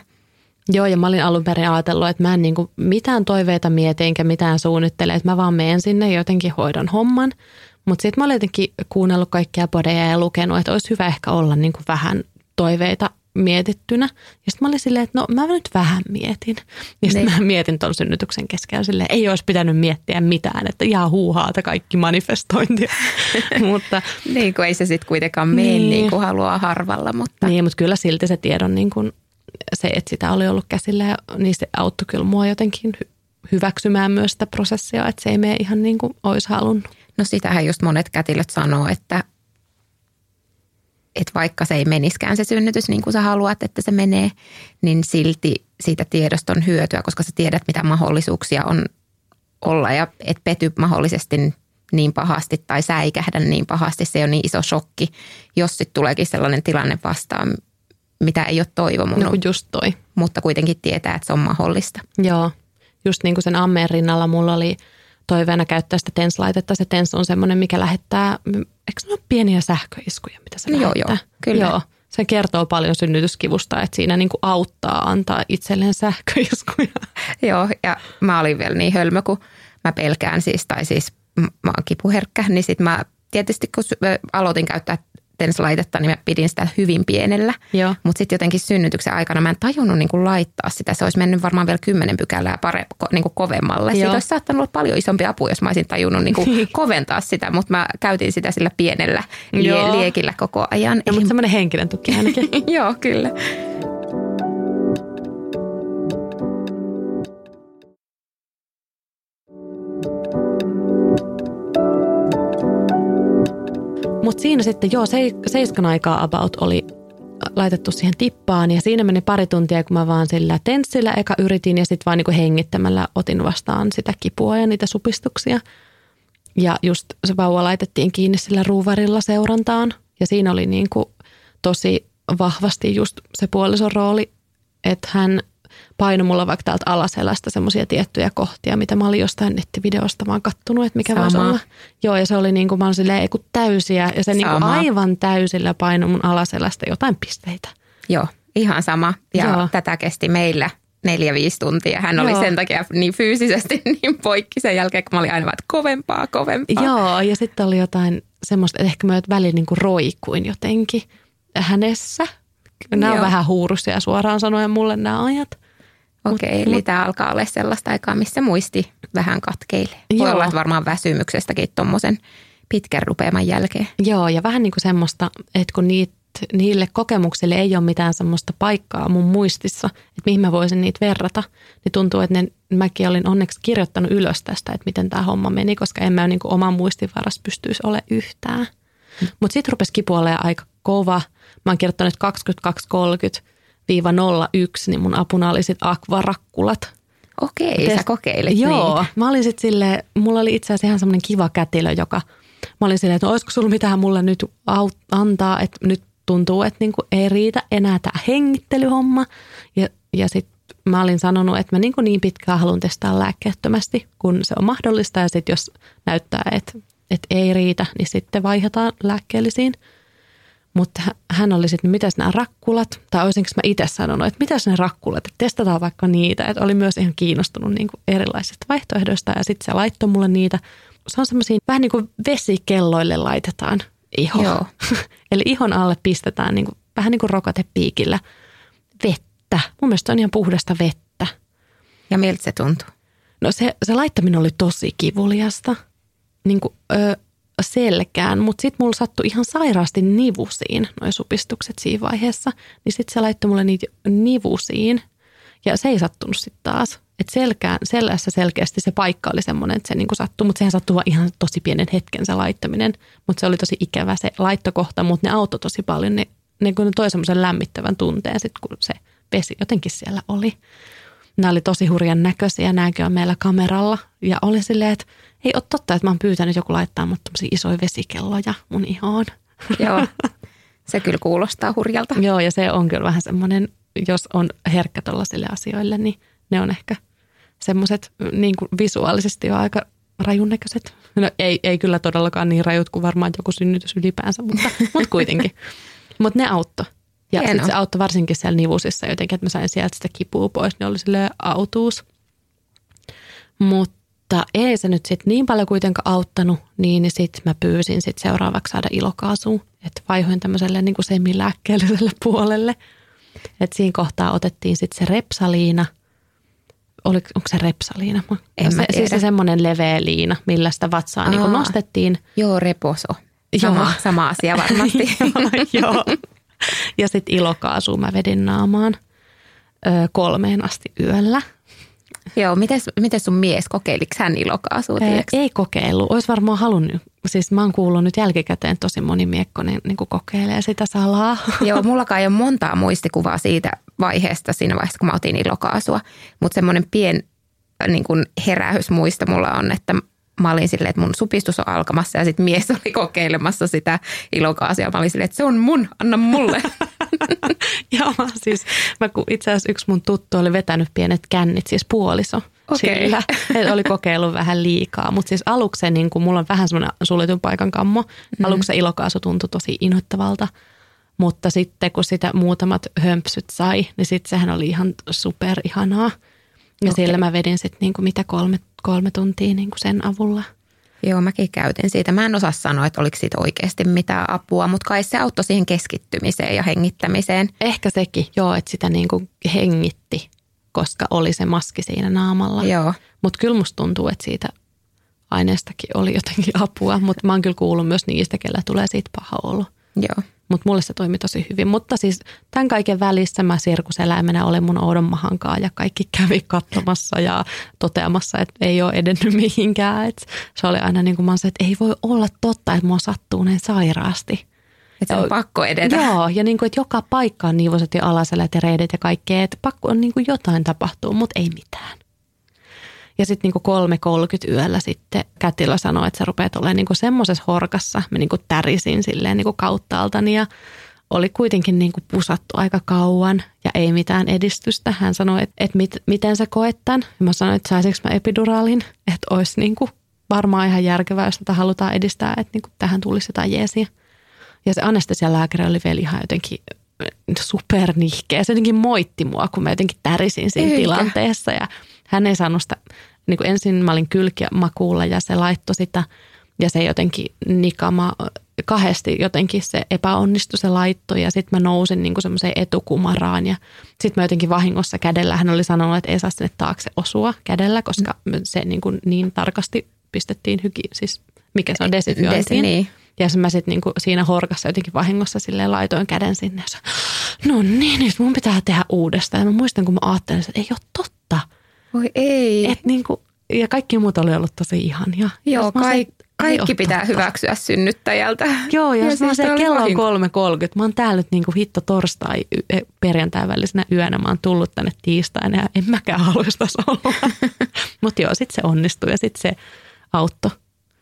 Joo, ja mä olin alun perin ajatellut, että mä en niin kuin mitään toiveita mieti enkä mitään suunnittele, että mä vaan menen sinne jotenkin hoidon homman. Mutta sitten mä olin jotenkin kuunnellut kaikkia podeja ja lukenut, että olisi hyvä ehkä olla niin kuin vähän toiveita mietittynä. Ja sitten mä olin silleen, että no mä nyt vähän mietin. Ja sitten niin. mä mietin tuon synnytyksen keskellä silleen, ei olisi pitänyt miettiä mitään, että ihan huuhaata kaikki manifestointia. *laughs* mutta,
niin kuin ei se sitten kuitenkaan mene niin. niin kuin haluaa harvalla. Mutta.
Niin, mutta kyllä silti se tiedon niin kuin se, että sitä oli ollut käsillä, niin se auttoi kyllä mua jotenkin hyväksymään myös sitä prosessia, että se ei mene ihan niin kuin olisi halunnut.
No sitähän just monet kätilöt sanoo, että että vaikka se ei meniskään se synnytys niin kuin sä haluat, että se menee, niin silti siitä tiedosta on hyötyä, koska sä tiedät, mitä mahdollisuuksia on olla ja et pety mahdollisesti niin pahasti tai säikähdä niin pahasti. Se on niin iso shokki, jos sitten tuleekin sellainen tilanne vastaan, mitä ei ole toivonut.
No just toi.
Mutta kuitenkin tietää, että se on mahdollista.
Joo. Just niin kuin sen ammeen rinnalla mulla oli toiveena käyttää sitä TENS-laitetta. Se TENS on semmoinen, mikä lähettää, eikö ne ole pieniä sähköiskuja, mitä se
no
lähettää?
Joo, joo, kyllä. Joo.
Se kertoo paljon synnytyskivusta, että siinä niin kuin auttaa antaa itselleen *laughs* sähköiskuja.
joo, ja mä olin vielä niin hölmö, kun mä pelkään siis, tai siis mä oon kipuherkkä, niin sitten mä tietysti kun aloitin käyttää TENS-laitetta, niin mä pidin sitä hyvin pienellä. Mutta sitten jotenkin synnytyksen aikana mä en tajunnut niin kuin laittaa sitä. Se olisi mennyt varmaan vielä kymmenen pykälää pare, niin kuin kovemmalle. Joo. Siitä olisi saattanut olla paljon isompi apu, jos mä olisin tajunnut niin kuin koventaa sitä, mutta mä käytin sitä sillä pienellä lie- liekillä koko ajan.
Ja, mutta semmoinen henkinen tuki ainakin. *laughs*
Joo, kyllä.
Mutta siinä sitten joo, se, seiskan aikaa about oli laitettu siihen tippaan ja siinä meni pari tuntia, kun mä vaan sillä tenssillä eka yritin ja sitten vaan niinku hengittämällä otin vastaan sitä kipua ja niitä supistuksia. Ja just se vauva laitettiin kiinni sillä ruuvarilla seurantaan ja siinä oli niinku tosi vahvasti just se puolison rooli, että hän – paino mulla vaikka täältä alaselästä semmoisia tiettyjä kohtia, mitä mä olin jostain nettivideosta vaan kattonut, että mikä Sama. voisi olla. Joo, ja se oli niin kuin, mä olin silleen, täysiä, ja se niin kuin aivan täysillä paino mun alaselästä jotain pisteitä.
Joo, ihan sama. Ja Joo. tätä kesti meillä neljä, viisi tuntia. Hän Joo. oli sen takia niin fyysisesti *laughs* niin poikki sen jälkeen, kun mä olin aina vaan, että kovempaa, kovempaa.
Joo, ja sitten oli jotain semmoista, että ehkä mä välillä niin kuin roikuin jotenkin hänessä. Nämä Joo. on vähän huurusia suoraan sanoen mulle nämä ajat.
Okei, okay, eli tämä alkaa olla sellaista aikaa, missä muisti vähän katkeilee. Voi olla, että varmaan väsymyksestäkin tuommoisen pitkän rupeaman jälkeen.
Joo, ja vähän niin kuin semmoista, että kun niitä, niille kokemuksille ei ole mitään semmoista paikkaa mun muistissa, että mihin mä voisin niitä verrata, niin tuntuu, että ne, mäkin olin onneksi kirjoittanut ylös tästä, että miten tämä homma meni, koska en mä niin kuin oman muistivaras pystyisi ole yhtään. Mm. Mutta sitten rupesi kipuolemaan aika kova. Mä oon kirjoittanut 22-30 01, niin mun apuna oli sitten akvarakkulat.
Okei, Test- sä kokeilit
Joo,
niitä.
mä olin sitten sille, mulla oli itse asiassa ihan semmoinen kiva kätilö, joka, mä olin silleen, että no, olisiko sulla mitään mulle nyt antaa, että nyt tuntuu, että niinku ei riitä enää tämä hengittelyhomma. Ja, ja sitten mä olin sanonut, että mä niin, niin pitkään haluan testaa lääkkeettömästi, kun se on mahdollista. Ja sitten jos näyttää, että, että ei riitä, niin sitten vaihdetaan lääkkeellisiin – mutta hän oli sitten, mitäs nämä rakkulat, tai olisinko mä itse sanonut, että mitäs ne rakkulat, että testataan vaikka niitä. Että oli myös ihan kiinnostunut niin kuin erilaisista vaihtoehdoista ja sitten se laittoi mulle niitä. Se on semmoisia, vähän niin kuin vesikelloille laitetaan iho. Joo. *laughs* Eli ihon alle pistetään niin kuin, vähän niin kuin rokotepiikillä vettä. Mun mielestä on ihan puhdasta vettä.
Ja miltä se tuntuu?
No se, se laittaminen oli tosi kivuliasta. Niin kuin, ö, selkään, mutta sitten mulla sattui ihan sairaasti nivusiin noin supistukset siinä vaiheessa. Niin sitten se laittoi mulle niitä nivusiin ja se ei sattunut sitten taas. Että selkään, selässä selkeästi se paikka oli semmoinen, että se niinku sattui, mutta sehän sattui vaan ihan tosi pienen hetken se laittaminen. Mutta se oli tosi ikävä se laittokohta, mutta ne auttoi tosi paljon. Ne, ne, ne toi semmoisen lämmittävän tunteen sitten, kun se vesi jotenkin siellä oli. Nämä oli tosi hurjan näköisiä, nämäkin on meillä kameralla. Ja oli silleen, että ei ole totta, että mä oon pyytänyt joku laittaa mut isoja vesikelloja mun ihoon.
Joo, *laughs* se kyllä kuulostaa hurjalta.
Joo, ja se on kyllä vähän semmoinen, jos on herkkä tuollaisille asioille, niin ne on ehkä semmoiset niin kuin visuaalisesti jo aika rajun näköiset. No ei, ei kyllä todellakaan niin rajut kuin varmaan joku synnytys ylipäänsä, mutta, *laughs* mutta kuitenkin. Mutta ne auttoi. Ja sitten se auttoi varsinkin siellä nivusissa jotenkin, että mä sain sieltä sitä kipua pois, niin oli silleen autuus. Mutta mutta ei se nyt sitten niin paljon kuitenkaan auttanut, niin sitten mä pyysin sit seuraavaksi saada ilokaasua. Että vaihoin tämmöiselle niin kuin semilääkkeelliselle *laughs* puolelle. Että siinä kohtaa otettiin sitten se repsaliina. Oli, onko se repsaliina?
En
se,
mä tiedä.
Siis se semmoinen leveä liina, millä sitä vatsaa niin nostettiin.
Joo, reposo. Sama, joo. sama asia varmasti. *laughs*
joo. Ja sitten ilokaasua mä vedin naamaan ö, kolmeen asti yöllä –
Joo, miten, miten sun mies, kokeiliko hän ilokaasua?
Ei kokeillut. Olisi varmaan halunnut siis mä oon kuullut nyt jälkikäteen tosi moni miekko niin, niin kokeilee sitä salaa. *laughs*
Joo, mullakaan ei ole montaa muistikuvaa siitä vaiheesta siinä vaiheessa, kun mä otin ilokaasua. Mutta semmoinen pien niin kuin herähys muista mulla on, että mä olin silleen, että mun supistus on alkamassa ja sitten mies oli kokeilemassa sitä ilokaasia. Mä olin silleen, että se on mun, anna mulle. *laughs* *laughs*
Joo, siis mä, itse asiassa yksi mun tuttu oli vetänyt pienet kännit, siis puoliso. Okay. Sillä, että oli kokeillut vähän liikaa. Mutta siis aluksi niin kun mulla on vähän semmoinen suljetun paikan kammo. Mm. Aluksi se ilokaasu tuntui tosi inhoittavalta. Mutta sitten kun sitä muutamat hömpsyt sai, niin sitten sehän oli ihan super ihanaa. Ja okay. sillä mä vedin sitten niin mitä kolme, kolme tuntia niin sen avulla.
Joo, mäkin käytin siitä. Mä en osaa sanoa, että oliko siitä oikeasti mitään apua, mutta kai se auttoi siihen keskittymiseen ja hengittämiseen.
Ehkä sekin, joo, että sitä niin kuin hengitti, koska oli se maski siinä naamalla.
Joo.
Mutta kyllä musta tuntuu, että siitä aineestakin oli jotenkin apua, mutta mä oon kyllä kuullut myös niistä, kellä tulee siitä paha olo.
Joo.
Mutta mulle se toimi tosi hyvin. Mutta siis tämän kaiken välissä mä sirkuseläimenä olen mun oudon mahankaa ja kaikki kävi katsomassa ja toteamassa, että ei ole edennyt mihinkään. Et se oli aina niin kuin mä että ei voi olla totta, että mua sattuu näin sairaasti.
Että on pakko edetä.
Joo, ja niin kuin, että joka paikka on niivoset ja alaselet ja reidet ja kaikkea. Että pakko on niin kuin jotain tapahtuu, mutta ei mitään. Ja sitten niinku 3.30 yöllä sitten kätilö sanoi, että sä rupeat olemaan niinku semmoisessa horkassa. Mä niinku tärisin silleen niinku kauttaaltani ja oli kuitenkin niinku pusattu aika kauan ja ei mitään edistystä. Hän sanoi, että, että mit, miten sä koet tämän. Ja mä sanoin, että saisinko mä epiduraalin, että olisi niinku varmaan ihan järkevää, jos tätä halutaan edistää, että niinku tähän tulisi jotain jeesiä. Ja se anestesialääkäri oli vielä ihan jotenkin supernihkeä. Se jotenkin moitti mua, kun mä jotenkin tärisin siinä Eikä. tilanteessa ja hän ei saanut sitä, niin kuin ensin mä olin kylkiä makuulla ja se laittoi sitä ja se jotenkin nikama kahdesti jotenkin se epäonnistui se laitto ja sitten mä nousin niin semmoiseen etukumaraan ja sitten mä jotenkin vahingossa kädellä, hän oli sanonut, että ei saa sinne taakse osua kädellä, koska se niin, kuin niin tarkasti pistettiin hyki, siis mikä se on desifiointiin. Desi, niin. Ja mä sitten niinku siinä horkassa jotenkin vahingossa silleen laitoin käden sinne ja no niin, nyt mun pitää tehdä uudestaan. Ja mä muistan, kun mä ajattelin, että ei ole totta.
Voi ei.
Et niinku, ja kaikki muut oli ollut tosi ihania.
Joo, kaik, kaikki pitää totta. hyväksyä synnyttäjältä.
Joo, ja, ja siis se kello on 3.30. Mä oon täällä nyt niinku hitto torstai e, perjantai välisenä yönä. Mä oon tullut tänne tiistaina ja en mäkään haluaisi olla. *laughs* Mutta joo, sitten se onnistui ja sitten se auttoi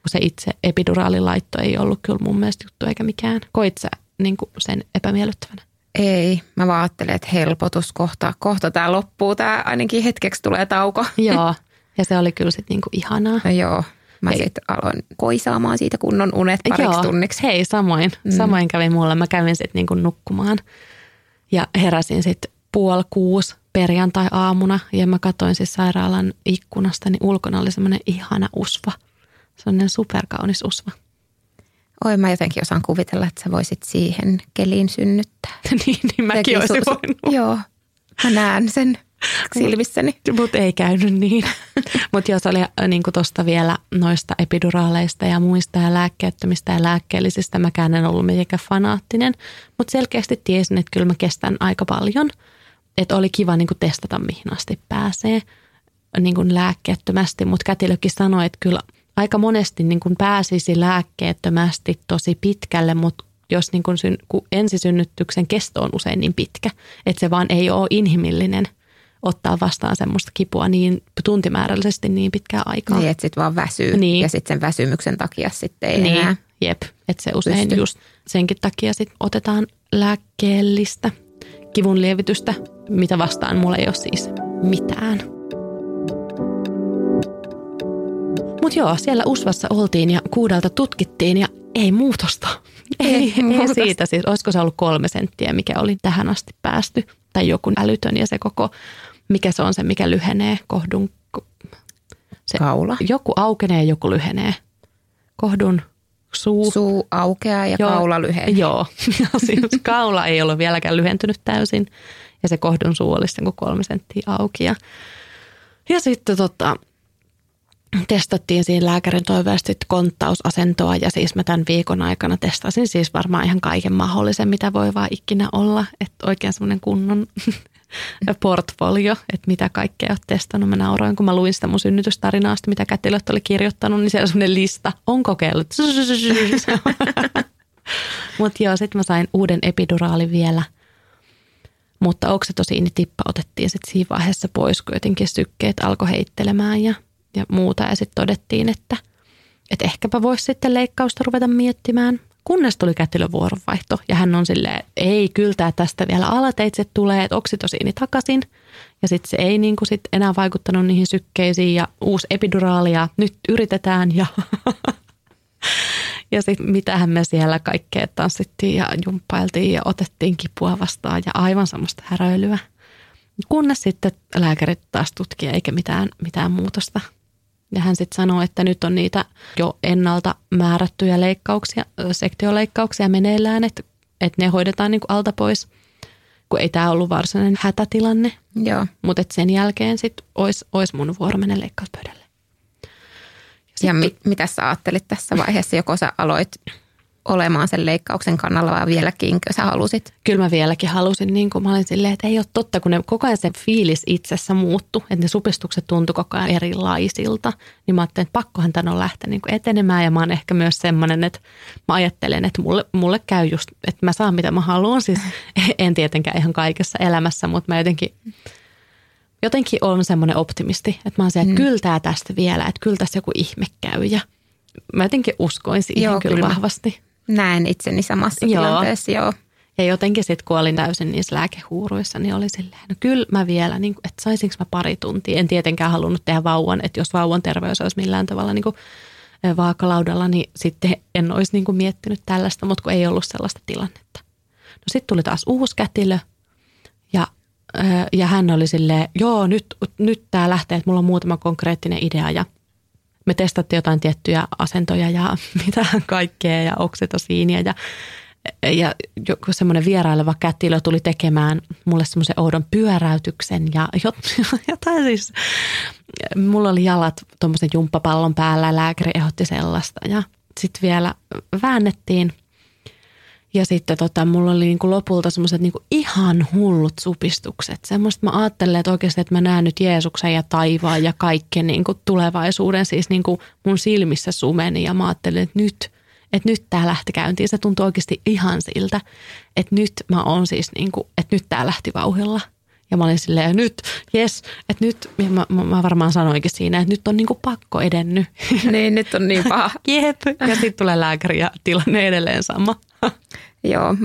kun se itse epiduraalilaitto ei ollut kyllä mun mielestä juttu eikä mikään. Koit sä niin sen epämiellyttävänä?
Ei, mä vaan ajattelin, että helpotus kohta, kohta tämä loppuu, tämä ainakin hetkeksi tulee tauko. *laughs*
Joo, *laughs* ja se oli kyllä sitten niinku ihanaa.
No joo, mä sitten aloin koisaamaan siitä kunnon unet pariksi joo, tunniksi.
hei samoin, mm. samoin kävi mulle. Mä kävin sitten niinku nukkumaan ja heräsin sitten puoli kuusi perjantai-aamuna ja mä katsoin siis sairaalan ikkunasta, niin ulkona oli semmoinen ihana usva – Sellainen superkaunis usva.
Oi, mä jotenkin osaan kuvitella, että sä voisit siihen keliin synnyttää. *laughs*
niin, niin mäkin olisin su- voinut.
Joo, mä näen sen silmissäni.
Mutta ei käynyt niin. *laughs* Mutta jos oli äh, niin tuosta vielä noista epiduraaleista ja muista ja lääkkeettömistä ja lääkkeellisistä, mäkään en ollut mitenkään fanaattinen. Mutta selkeästi tiesin, että kyllä mä kestän aika paljon. Että oli kiva niin testata, mihin asti pääsee niin lääkkeettömästi. Mutta kätilökin sanoi, että kyllä – aika monesti niin kuin pääsisi lääkkeettömästi tosi pitkälle, mutta jos niin kuin syn, kun ensisynnytyksen kesto on usein niin pitkä, että se vaan ei ole inhimillinen ottaa vastaan semmoista kipua niin tuntimäärällisesti niin pitkää aikaa.
Niin, että sitten vaan väsyy niin. ja sitten sen väsymyksen takia sitten ei
niin.
enää
Jep, että se usein pysty. just senkin takia sitten otetaan lääkkeellistä kivun lievitystä, mitä vastaan mulla ei ole siis mitään. Mutta joo, siellä Usvassa oltiin ja kuudelta tutkittiin ja ei muutosta. Ei, ei, ei siitä siis. Olisiko se ollut kolme senttiä, mikä oli tähän asti päästy. Tai joku älytön ja se koko, mikä se on se, mikä lyhenee kohdun.
Se, Kaula.
Joku aukenee ja joku lyhenee. Kohdun suu.
Suu aukeaa ja joo, kaula lyhenee.
Joo, *laughs* siis kaula ei ollut vieläkään lyhentynyt täysin. Ja se kohdun suu oli sitten kolme senttiä auki. Ja, ja sitten tota, testattiin siinä lääkärin toiveesti konttausasentoa ja siis mä tämän viikon aikana testasin siis varmaan ihan kaiken mahdollisen, mitä voi vaan ikinä olla. Että oikein semmoinen kunnon *laughs* portfolio, että mitä kaikkea olet testannut. Mä nauroin, kun mä luin sitä mun synnytystarinaa, mitä kätilöt oli kirjoittanut, niin siellä on semmoinen lista. On kokeillut. *laughs* Mutta joo, sitten mä sain uuden epiduraalin vielä. Mutta tippa otettiin sitten siinä vaiheessa pois, kun jotenkin sykkeet alkoi heittelemään ja, ja muuta. Ja sitten todettiin, että, että ehkäpä voisi sitten leikkausta ruveta miettimään. Kunnes tuli kätilön vuoronvaihto ja hän on silleen, ei kyllä tästä vielä alateitse tulee, että oksitosiini takaisin. Ja sitten se ei niin kuin sit enää vaikuttanut niihin sykkeisiin ja uusi epiduraali ja nyt yritetään ja *laughs* Ja sitten mitähän me siellä kaikkea tanssittiin ja jumppailtiin ja otettiin kipua vastaan ja aivan semmoista häröilyä. Kunnes sitten lääkärit taas tutki eikä mitään, mitään muutosta. Ja hän sitten sanoi, että nyt on niitä jo ennalta määrättyjä leikkauksia, sektioleikkauksia meneillään, että, että ne hoidetaan niin kuin alta pois, kun ei tämä ollut varsinainen hätätilanne.
Joo.
Mutta sen jälkeen sitten olisi, olisi mun vuoro mennä leikkauspöydälle.
Ja mit, mitä sä ajattelit tässä vaiheessa, joko sä aloit olemaan sen leikkauksen kannalla vai vieläkin, kun sä halusit?
Kyllä mä vieläkin halusin, niin kuin mä olin silleen, että ei ole totta, kun ne koko ajan se fiilis itsessä muuttu, että ne supistukset tuntui koko ajan erilaisilta, niin mä ajattelin, että pakkohan tämän on lähteä niin kuin etenemään ja mä oon ehkä myös semmoinen, että mä ajattelen, että mulle, mulle käy just, että mä saan mitä mä haluan, siis *laughs* en tietenkään ihan kaikessa elämässä, mutta mä jotenkin jotenkin on semmoinen optimisti, että mä oon se, että mm. kyllä tämä tästä vielä, että kyllä tässä joku ihme käy ja mä jotenkin uskoin siihen joo, kyllä, kyllä vahvasti.
Näen itseni samassa joo. tilanteessa, joo.
Ja jotenkin sitten kun olin täysin niissä lääkehuuruissa, niin oli silleen, no kyllä mä vielä, niin kuin, että saisinko mä pari tuntia. En tietenkään halunnut tehdä vauvan, että jos vauvan terveys olisi millään tavalla niin kuin vaakalaudalla, niin sitten en olisi niin kuin miettinyt tällaista, mutta kun ei ollut sellaista tilannetta. No sitten tuli taas uusi kätilö ja ja hän oli silleen, joo nyt, nyt tämä lähtee, että mulla on muutama konkreettinen idea ja me testattiin jotain tiettyjä asentoja ja *laughs* mitä kaikkea ja oksitosiinia ja ja joku semmoinen vieraileva kätilö tuli tekemään mulle semmoisen oudon pyöräytyksen ja *laughs* jotain siis, mulla oli jalat tuommoisen jumppapallon päällä ja lääkäri ehdotti sellaista ja sitten vielä väännettiin ja sitten tota, mulla oli niinku lopulta semmoiset niinku ihan hullut supistukset. Semmoista mä ajattelen, että oikeasti, että mä näen nyt Jeesuksen ja taivaan ja kaiken niinku tulevaisuuden siis niinku mun silmissä sumeni. Ja mä ajattelin, että nyt, että nyt tää lähti käyntiin. Se tuntui oikeasti ihan siltä, että nyt mä oon siis niinku, että nyt tää lähti vauhilla. Ja mä olin silleen, nyt, jes, että nyt, ja mä, mä, varmaan sanoinkin siinä, että nyt on niinku pakko edennyt.
Niin, nyt on niin paha. *laughs*
Jep, ja sitten tulee lääkäri ja tilanne edelleen sama. *laughs*
Joo,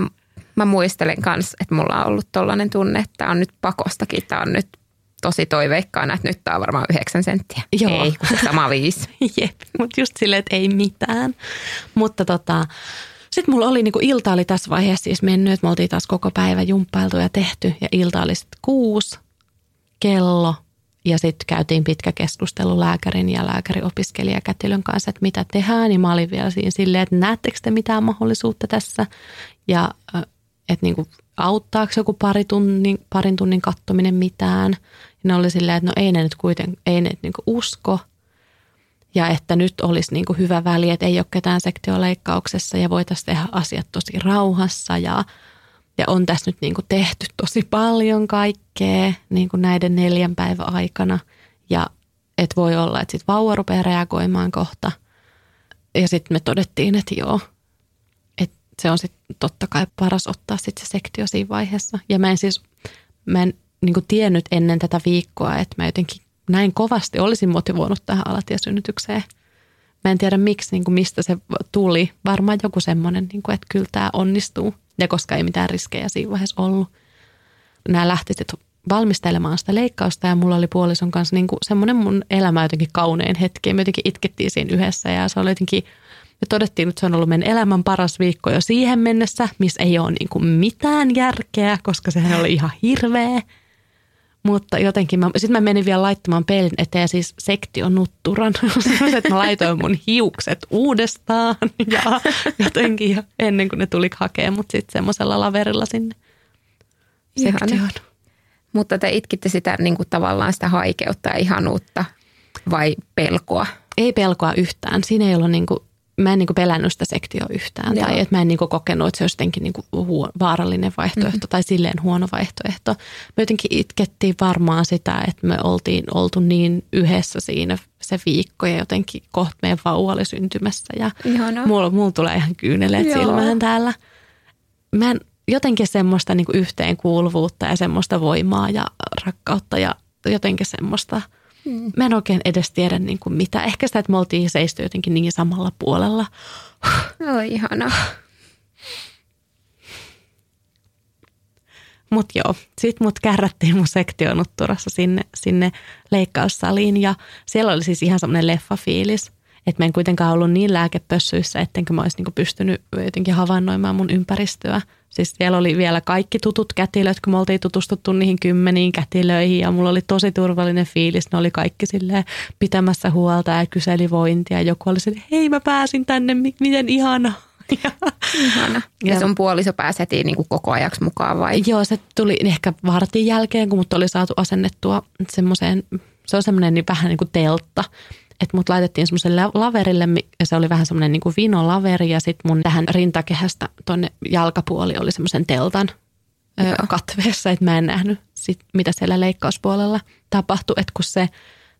mä muistelen kanssa, että mulla on ollut tollainen tunne, että tämä on nyt pakostakin, tämä on nyt tosi toiveikkaana, että nyt tämä on varmaan yhdeksän senttiä. Joo. Ei, kun se sama viisi. *laughs*
Jep, mutta just silleen, että ei mitään. Mutta tota, sitten mulla oli niinku ilta oli tässä vaiheessa siis mennyt, että me oltiin taas koko päivä jumppailtu ja tehty ja ilta oli sitten kuusi kello ja sitten käytiin pitkä keskustelu lääkärin ja lääkäriopiskelijakätilön kanssa, että mitä tehdään. Ja mä olin vielä siinä silleen, että näettekö te mitään mahdollisuutta tässä? Ja että niinku, auttaako joku pari tunnin, parin tunnin kattominen mitään? Ja ne oli silleen, että no ei ne nyt kuitenkaan, ei ne niinku usko. Ja että nyt olisi niinku hyvä väli, että ei ole ketään sektioleikkauksessa ja voitaisiin tehdä asiat tosi rauhassa ja – ja on tässä nyt niin kuin tehty tosi paljon kaikkea niin kuin näiden neljän päivän aikana. Ja et voi olla, että sitten vauva rupeaa reagoimaan kohta. Ja sitten me todettiin, että joo, että se on sitten totta kai paras ottaa sitten se sektio siinä vaiheessa. Ja mä en siis, mä en niin kuin tiennyt ennen tätä viikkoa, että mä jotenkin näin kovasti olisin motivoinut tähän alatiesynnytykseen. Mä en tiedä miksi, niin kuin mistä se tuli. Varmaan joku semmoinen, niin kuin, että kyllä tämä onnistuu – ja koska ei mitään riskejä siinä vaiheessa ollut. Nämä lähti valmistelemaan sitä leikkausta ja mulla oli puolison kanssa niin kuin semmoinen mun elämä jotenkin kaunein hetki. Me jotenkin itkettiin siinä yhdessä ja se oli jotenkin, me todettiin, että se on ollut meidän elämän paras viikko jo siihen mennessä, missä ei ole niin kuin mitään järkeä, koska sehän oli ihan hirveä. Mutta jotenkin, sitten mä menin vielä laittamaan peilin eteen siis sektionutturan, *laughs* että mä laitoin mun hiukset uudestaan *laughs* ja jotenkin jo ennen kuin ne tuli hakemaan mut sitten semmoisella laverilla sinne sektioon.
Mutta te itkitte sitä niin kuin tavallaan sitä haikeutta ja ihanuutta vai pelkoa?
Ei pelkoa yhtään. Siinä ei ollut niin kuin, mä en niin pelännyt sitä sektioa yhtään. Joo. Tai että mä en niin kokenut, että se olisi jotenkin niin huo, vaarallinen vaihtoehto mm-hmm. tai silleen huono vaihtoehto. Me jotenkin itkettiin varmaan sitä, että me oltiin oltu niin yhdessä siinä se viikko ja jotenkin kohta meidän vauva oli syntymässä. Ja mulla, mulla tulee ihan kyyneleet Joo. silmään täällä. Mä en, jotenkin semmoista niin yhteenkuuluvuutta ja semmoista voimaa ja rakkautta ja jotenkin semmoista – Mm. Mä en oikein edes tiedä niin kuin mitä. Ehkä sitä, että me oltiin seisty jotenkin niin samalla puolella.
Oi, ihana.
Mutta joo, sit mut kärrättiin mun sektionutturassa sinne, sinne leikkaussaliin ja siellä oli siis ihan semmoinen leffafiilis. Että mä en kuitenkaan ollut niin lääkepössyissä, ettenkö mä olisi niinku pystynyt jotenkin havainnoimaan mun ympäristöä – Siis siellä oli vielä kaikki tutut kätilöt, kun me oltiin tutustuttu niihin kymmeniin kätilöihin ja mulla oli tosi turvallinen fiilis. Ne oli kaikki silleen pitämässä huolta ja kyseli vointia. Joku oli silleen, hei mä pääsin tänne, miten ihana. *laughs*
Ihana. Ja, ja sun puoliso pääsi heti niin kuin koko ajaksi mukaan vai?
Joo, se tuli ehkä vartin jälkeen, kun mut oli saatu asennettua semmoiseen, se on semmoinen niin vähän niin kuin teltta, että mut laitettiin semmoiselle laverille ja se oli vähän semmoinen niin vinolaveri ja sitten mun tähän rintakehästä tuonne jalkapuoli oli semmoisen teltan Joo. katveessa, että mä en nähnyt sit, mitä siellä leikkauspuolella tapahtui, että kun se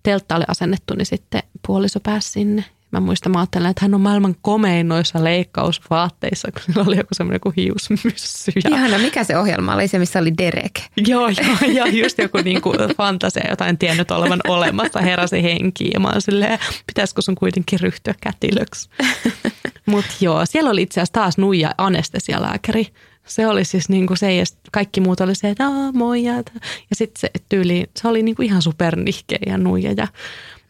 teltta oli asennettu, niin sitten puoliso pääsi sinne Mä muistan, mä ajattelen, että hän on maailman komein noissa leikkausvaatteissa, kun sillä oli joku semmoinen kuin hiusmyssy.
Ja... Ihana, mikä se ohjelma oli, se missä oli Derek?
joo, joo, ja just joku niin kuin fantasia, jota en tiennyt olevan olemassa, heräsi henkiin. Ja mä oon silleen, pitäisikö sun kuitenkin ryhtyä kätilöksi? Mutta joo, siellä oli itse asiassa taas nuija anestesialääkäri. Se oli siis niin kuin se, ja kaikki muut oli se, että moi, ja, ja sitten se tyyli, se oli niin kuin ihan supernihkeä ja nuija. Ja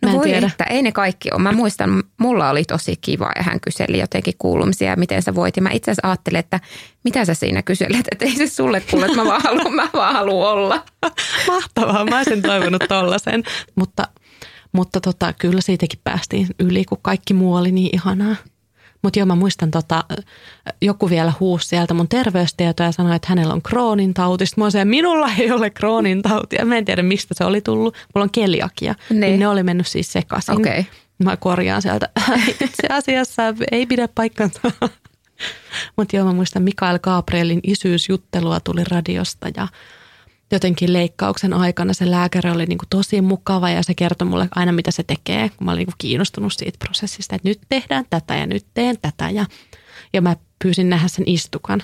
No voi tiedä. että, ei ne kaikki ole. Mä muistan, mulla oli tosi kiva ja hän kyseli jotenkin kuulumisia, miten sä voit. Ja mä itse asiassa ajattelin, että mitä sä siinä kyselet, että ei se sulle kuule, että mä vaan haluan, mä vaan haluan olla. *laughs*
Mahtavaa, mä olisin toivonut tollasen. Mutta, mutta tota, kyllä siitäkin päästiin yli, kun kaikki muu oli niin ihanaa. Mutta joo, mä muistan, tota, joku vielä huusi sieltä mun terveystietoja ja sanoi, että hänellä on Kroonin tauti. Sitten mä sanoin, minulla ei ole Kroonin tautia. Mä en tiedä, mistä se oli tullut. Mulla on keliakia. Niin, niin ne oli mennyt siis sekaisin.
Okay.
Mä korjaan sieltä. *laughs* Itse asiassa ei pidä paikkansa. *laughs* Mutta joo, mä muistan Mikael Gabrielin isyysjuttelua tuli radiosta ja jotenkin leikkauksen aikana se lääkäri oli niin kuin tosi mukava ja se kertoi mulle aina mitä se tekee, kun mä olin niin kuin kiinnostunut siitä prosessista, että nyt tehdään tätä ja nyt teen tätä ja, ja mä pyysin nähdä sen istukan.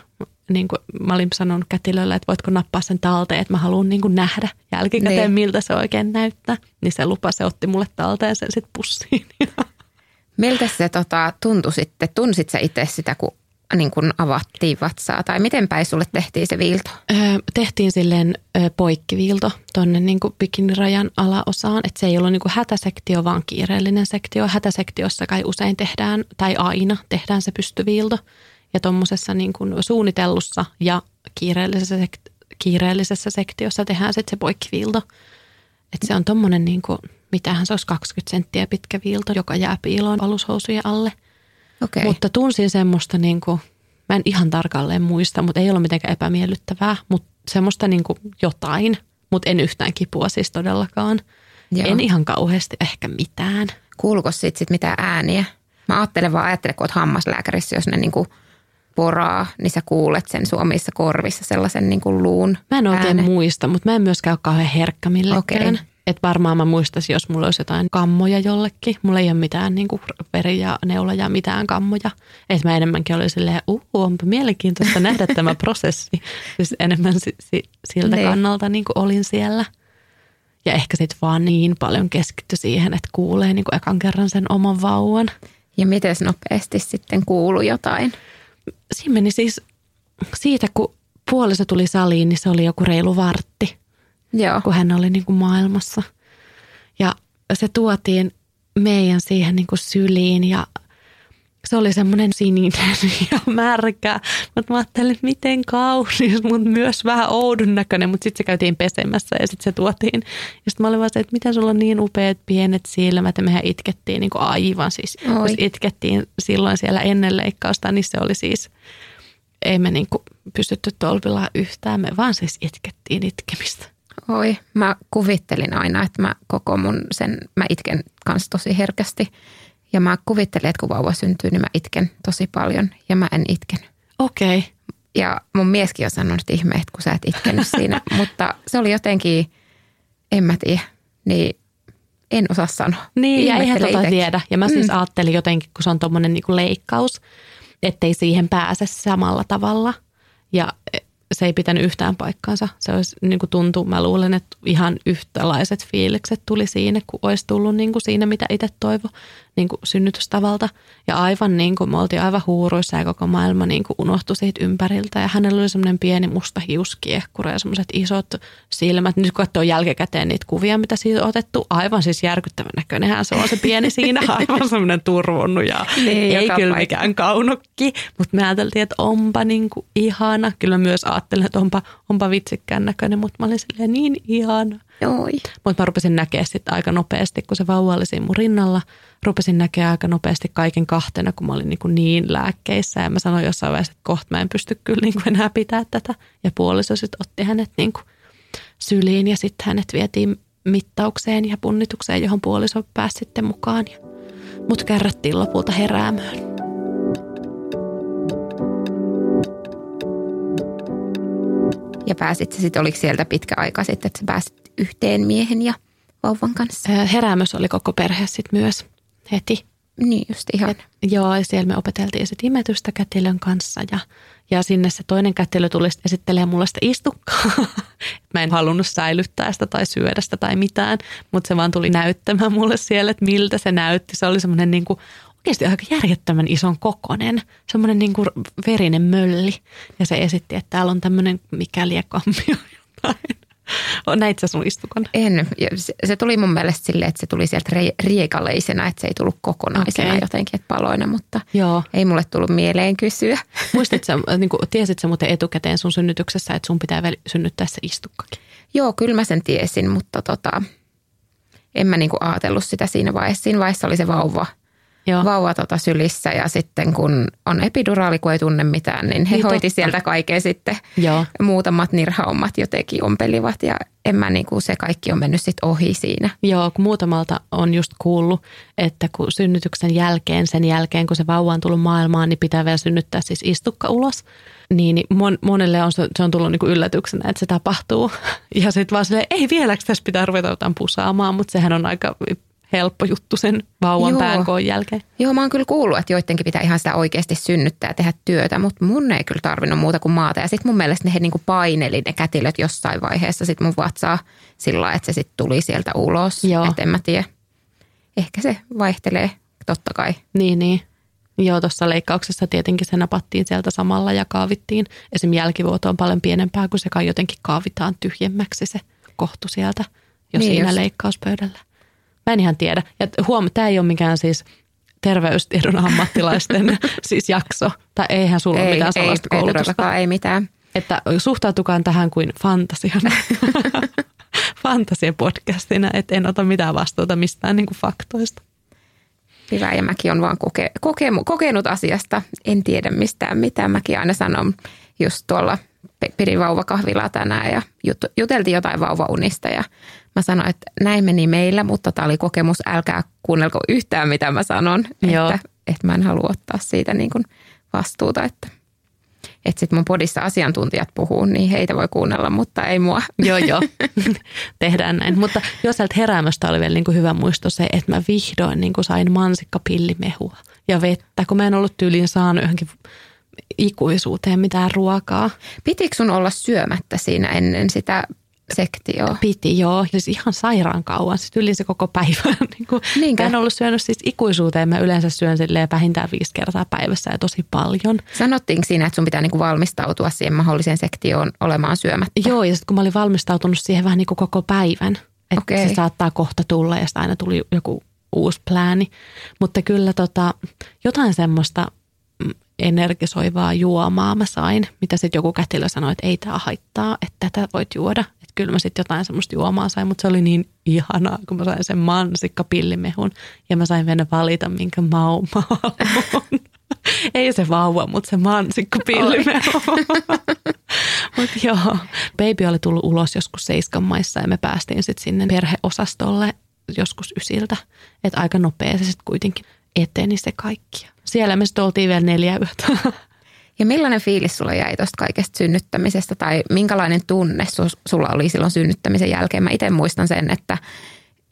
Niin kuin mä olin sanonut kätilölle, että voitko nappaa sen talteen, että mä haluan niin kuin nähdä jälkikäteen, niin. miltä se oikein näyttää. Niin se lupa, se otti mulle talteen sen sitten pussiin. *laughs*
Miltä se tota, tuntui sitten? Tunsit sä itse sitä, kun niin kuin avattiin vatsaa tai miten päin sulle tehtiin se viilto?
Öö, tehtiin silleen ö, poikkiviilto tuonne niin bikinirajan alaosaan, että se ei ollut niin kuin hätäsektio, vaan kiireellinen sektio. Hätäsektiossa kai usein tehdään, tai aina tehdään se pystyviilto. Ja tuommoisessa niin kuin suunnitellussa ja kiireellisessä, sekt- kiireellisessä sektiossa tehdään sitten se poikkiviilto. Että se on tuommoinen, niin mitähän se olisi 20 senttiä pitkä viilto, joka jää piiloon alushousujen alle – Okay. Mutta tunsin semmoista, niin kuin, mä en ihan tarkalleen muista, mutta ei ollut mitenkään epämiellyttävää, mutta semmoista niin kuin jotain, mutta en yhtään kipua siis todellakaan. Joo. En ihan kauheasti ehkä mitään.
Kuuluuko sitten sit mitään ääniä? Mä ajattelen vaan, ajattelen, kun oot hammaslääkärissä, jos ne niin kuin poraa, niin sä kuulet sen suomissa korvissa sellaisen niin kuin luun
Mä en oikein äänen. muista, mutta mä en myöskään ole kauhean herkkä millekään. Okay. Että varmaan mä muistaisin, jos mulla olisi jotain kammoja jollekin. Mulla ei ole mitään niin kuin veri ja neula ja mitään kammoja. Että mä enemmänkin olin silleen, uh, onpa mielenkiintoista nähdä tämä *laughs* prosessi. Siis enemmän si- si- siltä niin. kannalta niin kuin olin siellä. Ja ehkä sitten vaan niin paljon keskitty siihen, että kuulee niin kuin ekan kerran sen oman vauvan.
Ja miten nopeasti sitten kuulu jotain?
Siinä meni siis siitä, kun puoliso tuli saliin, niin se oli joku reilu vartti. Joo. kun hän oli niin kuin maailmassa. Ja se tuotiin meidän siihen niin kuin syliin ja se oli semmoinen sininen *laughs* ja märkä. Mutta mä ajattelin, että miten kaunis, mutta myös vähän oudun näköinen. Mutta sitten se käytiin pesemässä ja sitten se tuotiin. Ja sitten mä olin vaan se, että miten sulla on niin upeat pienet silmät. Ja mehän itkettiin niin kuin aivan siis. Oi. Jos itkettiin silloin siellä ennen leikkausta, niin se oli siis, ei me niin kuin pystytty tolpilla yhtään. Me vaan siis itkettiin itkemistä.
Oi, mä kuvittelin aina, että mä koko mun sen, mä itken kanssa tosi herkästi. Ja mä kuvittelin, että kun vauva syntyy, niin mä itken tosi paljon ja mä en itken.
Okei. Okay.
Ja mun mieskin on sanonut, että ihme, että kun sä et itkenyt siinä. *laughs* Mutta se oli jotenkin, en mä tiedä, niin en osaa sanoa.
Niin, ja eihän tota tiedä. Ja mä siis mm. ajattelin jotenkin, kun se on tuommoinen niinku leikkaus, ettei siihen pääse samalla tavalla. Ja se ei pitänyt yhtään paikkaansa. Se olisi niin kuin tuntuu, mä luulen, että ihan yhtälaiset fiilikset tuli siinä, kun olisi tullut niin kuin siinä, mitä itse toivo niin kuin synnytystavalta. Ja aivan niin kuin me oltiin aivan huuruissa ja koko maailma niin kuin unohtui siitä ympäriltä. Ja hänellä oli semmoinen pieni musta hiuskiehkura ja semmoiset isot silmät. Nyt kun katsoo jälkikäteen niitä kuvia, mitä siitä on otettu, aivan siis järkyttävän näköinenhän se on se pieni siinä, *laughs* aivan semmoinen turvonnut ja niin, ei kyllä paikka. mikään kaunokki. Mutta me ajateltiin, että onpa niin kuin ihana. Kyllä myös ajattelin, että onpa, onpa vitsikkään näköinen, mutta mä olin silleen niin ihana. Mutta mä rupesin näkemään sitten aika nopeasti, kun se vauva oli siinä mun rinnalla. Rupesin näkemään aika nopeasti kaiken kahtena, kun mä olin niin, kuin niin lääkkeissä. Ja mä sanoin jossain vaiheessa, että kohta mä en pysty kyllä niin kuin enää pitää tätä. Ja puoliso sitten otti hänet niin kuin syliin ja sitten hänet vietiin mittaukseen ja punnitukseen, johon puoliso pääsi sitten mukaan. Mut kärrättiin lopulta heräämään.
Ja pääsit se sitten, oliko sieltä pitkä aika sitten, että sä pääsit yhteen miehen ja vauvan kanssa?
Heräämös oli koko perhe sitten myös heti.
Niin just ihan. Et,
joo, ja siellä me opeteltiin sitten imetystä kätilön kanssa ja, ja sinne se toinen kätilö tuli esittelemään mulle sitä istukkaa. *laughs* mä en halunnut säilyttää sitä tai syödä sitä tai mitään, mutta se vaan tuli näyttämään mulle siellä, että miltä se näytti. Se oli semmoinen niin kuin oikeasti aika järjettömän ison kokonen, semmoinen niin kuin verinen mölli. Ja se esitti, että täällä on tämmöinen mikäli ja kammio jotain. *laughs* Näit sä sun istukon?
En. Se tuli mun mielestä silleen, että se tuli sieltä riekaleisena, että se ei tullut kokonaisena okay. jotenkin, että paloina, mutta Joo. ei mulle tullut mieleen kysyä. *laughs*
Muistit sä, niin kuin, tiesit sä muuten etukäteen sun synnytyksessä, että sun pitää synnyttää se istukkakin?
Joo, kyllä mä sen tiesin, mutta tota, en mä niin kuin ajatellut sitä siinä vaiheessa. Siinä vaiheessa oli se vauva – Joo. vauva tota sylissä ja sitten kun on epiduraali, kun ei tunne mitään, niin he niin hoiti totta. sieltä kaiken sitten. Joo. Muutamat nirhaummat jotenkin ompelivat ja en mä niin kuin se kaikki on mennyt sitten ohi siinä.
Joo, kun muutamalta on just kuullut, että kun synnytyksen jälkeen, sen jälkeen kun se vauva on tullut maailmaan, niin pitää vielä synnyttää siis istukka ulos. Niin, niin mon, monelle on, se on tullut niin yllätyksenä, että se tapahtuu. *laughs* Ja sitten vaan silleen, ei vieläkö tässä pitää ruveta jotain pusaamaan, mutta sehän on aika helppo juttu sen vauvan Joo. päänkoon jälkeen.
Joo, mä oon kyllä kuullut, että joidenkin pitää ihan sitä oikeasti synnyttää ja tehdä työtä, mutta mun ei kyllä tarvinnut muuta kuin maata. Ja sitten mun mielestä ne he niinku paineli ne kätilöt jossain vaiheessa sit mun vatsaa sillä että se sitten tuli sieltä ulos. Joo. Et en mä tiedä. Ehkä se vaihtelee, totta kai.
Niin, niin. Joo, tuossa leikkauksessa tietenkin se napattiin sieltä samalla ja kaavittiin. Esim. jälkivuoto on paljon pienempää, kun se kai jotenkin kaavitaan tyhjemmäksi se kohtu sieltä jo niin siinä just. leikkauspöydällä. Mä en ihan tiedä. Ja huom, tämä ei ole mikään siis terveystiedon ammattilaisten *laughs* siis jakso. Tai eihän sulla ei, ole mitään sellaista ei, koulutusta.
Ei, ei mitään.
Että suhtautukaan tähän kuin fantasiana. *laughs* Fantasia-podcastina, että en ota mitään vastuuta mistään niin kuin faktoista.
Hyvä, ja mäkin olen vaan koke, koke, kokenut asiasta. En tiedä mistään mitään. Mäkin aina sanon just tuolla pidin vauvakahvilaa tänään ja jut, juteltiin jotain vauvaunista ja Mä sanoin, että näin meni meillä, mutta tämä oli kokemus, älkää kuunnelko yhtään mitä mä sanon. Joo. Että, että mä en halua ottaa siitä niin kuin vastuuta, että että sitten mun podissa asiantuntijat puhuu, niin heitä voi kuunnella, mutta ei mua.
Joo, joo. *laughs* Tehdään näin. Mutta jos sieltä heräämöstä oli vielä niin kuin hyvä muisto se, että mä vihdoin niin kuin sain mansikkapillimehua ja vettä, kun mä en ollut tyyliin saanut johonkin ikuisuuteen mitään ruokaa.
Pitikö sun olla syömättä siinä ennen sitä sektio.
Piti, joo. Siis ihan sairaan kauan. Siis yli se koko päivä. *laughs* niin kuin, en ollut syönyt siis ikuisuuteen. Mä yleensä syön silleen vähintään viisi kertaa päivässä ja tosi paljon.
Sanottiinko siinä, että sun pitää niin kuin valmistautua siihen mahdolliseen sektioon olemaan syömättä?
Joo, ja sitten kun mä olin valmistautunut siihen vähän niin kuin koko päivän. Että okay. se saattaa kohta tulla ja sitten aina tuli joku uusi plääni. Mutta kyllä tota, jotain semmoista energisoivaa juomaa mä sain, mitä sitten joku kätilö sanoi, että ei tämä haittaa, että tätä voit juoda. Kyllä mä sitten jotain semmoista juomaa sain, mutta se oli niin ihanaa, kun mä sain sen mansikka pillimehun ja mä sain mennä valita, minkä maun mä *laughs* Ei se vauva, mutta se mansikka pillimehu. *laughs* mutta joo, baby oli tullut ulos joskus seiskan maissa ja me päästiin sitten sinne perheosastolle joskus ysiltä. Että aika nopea se sitten kuitenkin eteni se kaikki. Siellä me sitten oltiin vielä neljä yötä.
Ja millainen fiilis sulla jäi tuosta kaikesta synnyttämisestä tai minkälainen tunne sulla oli silloin synnyttämisen jälkeen? Mä itse muistan sen, että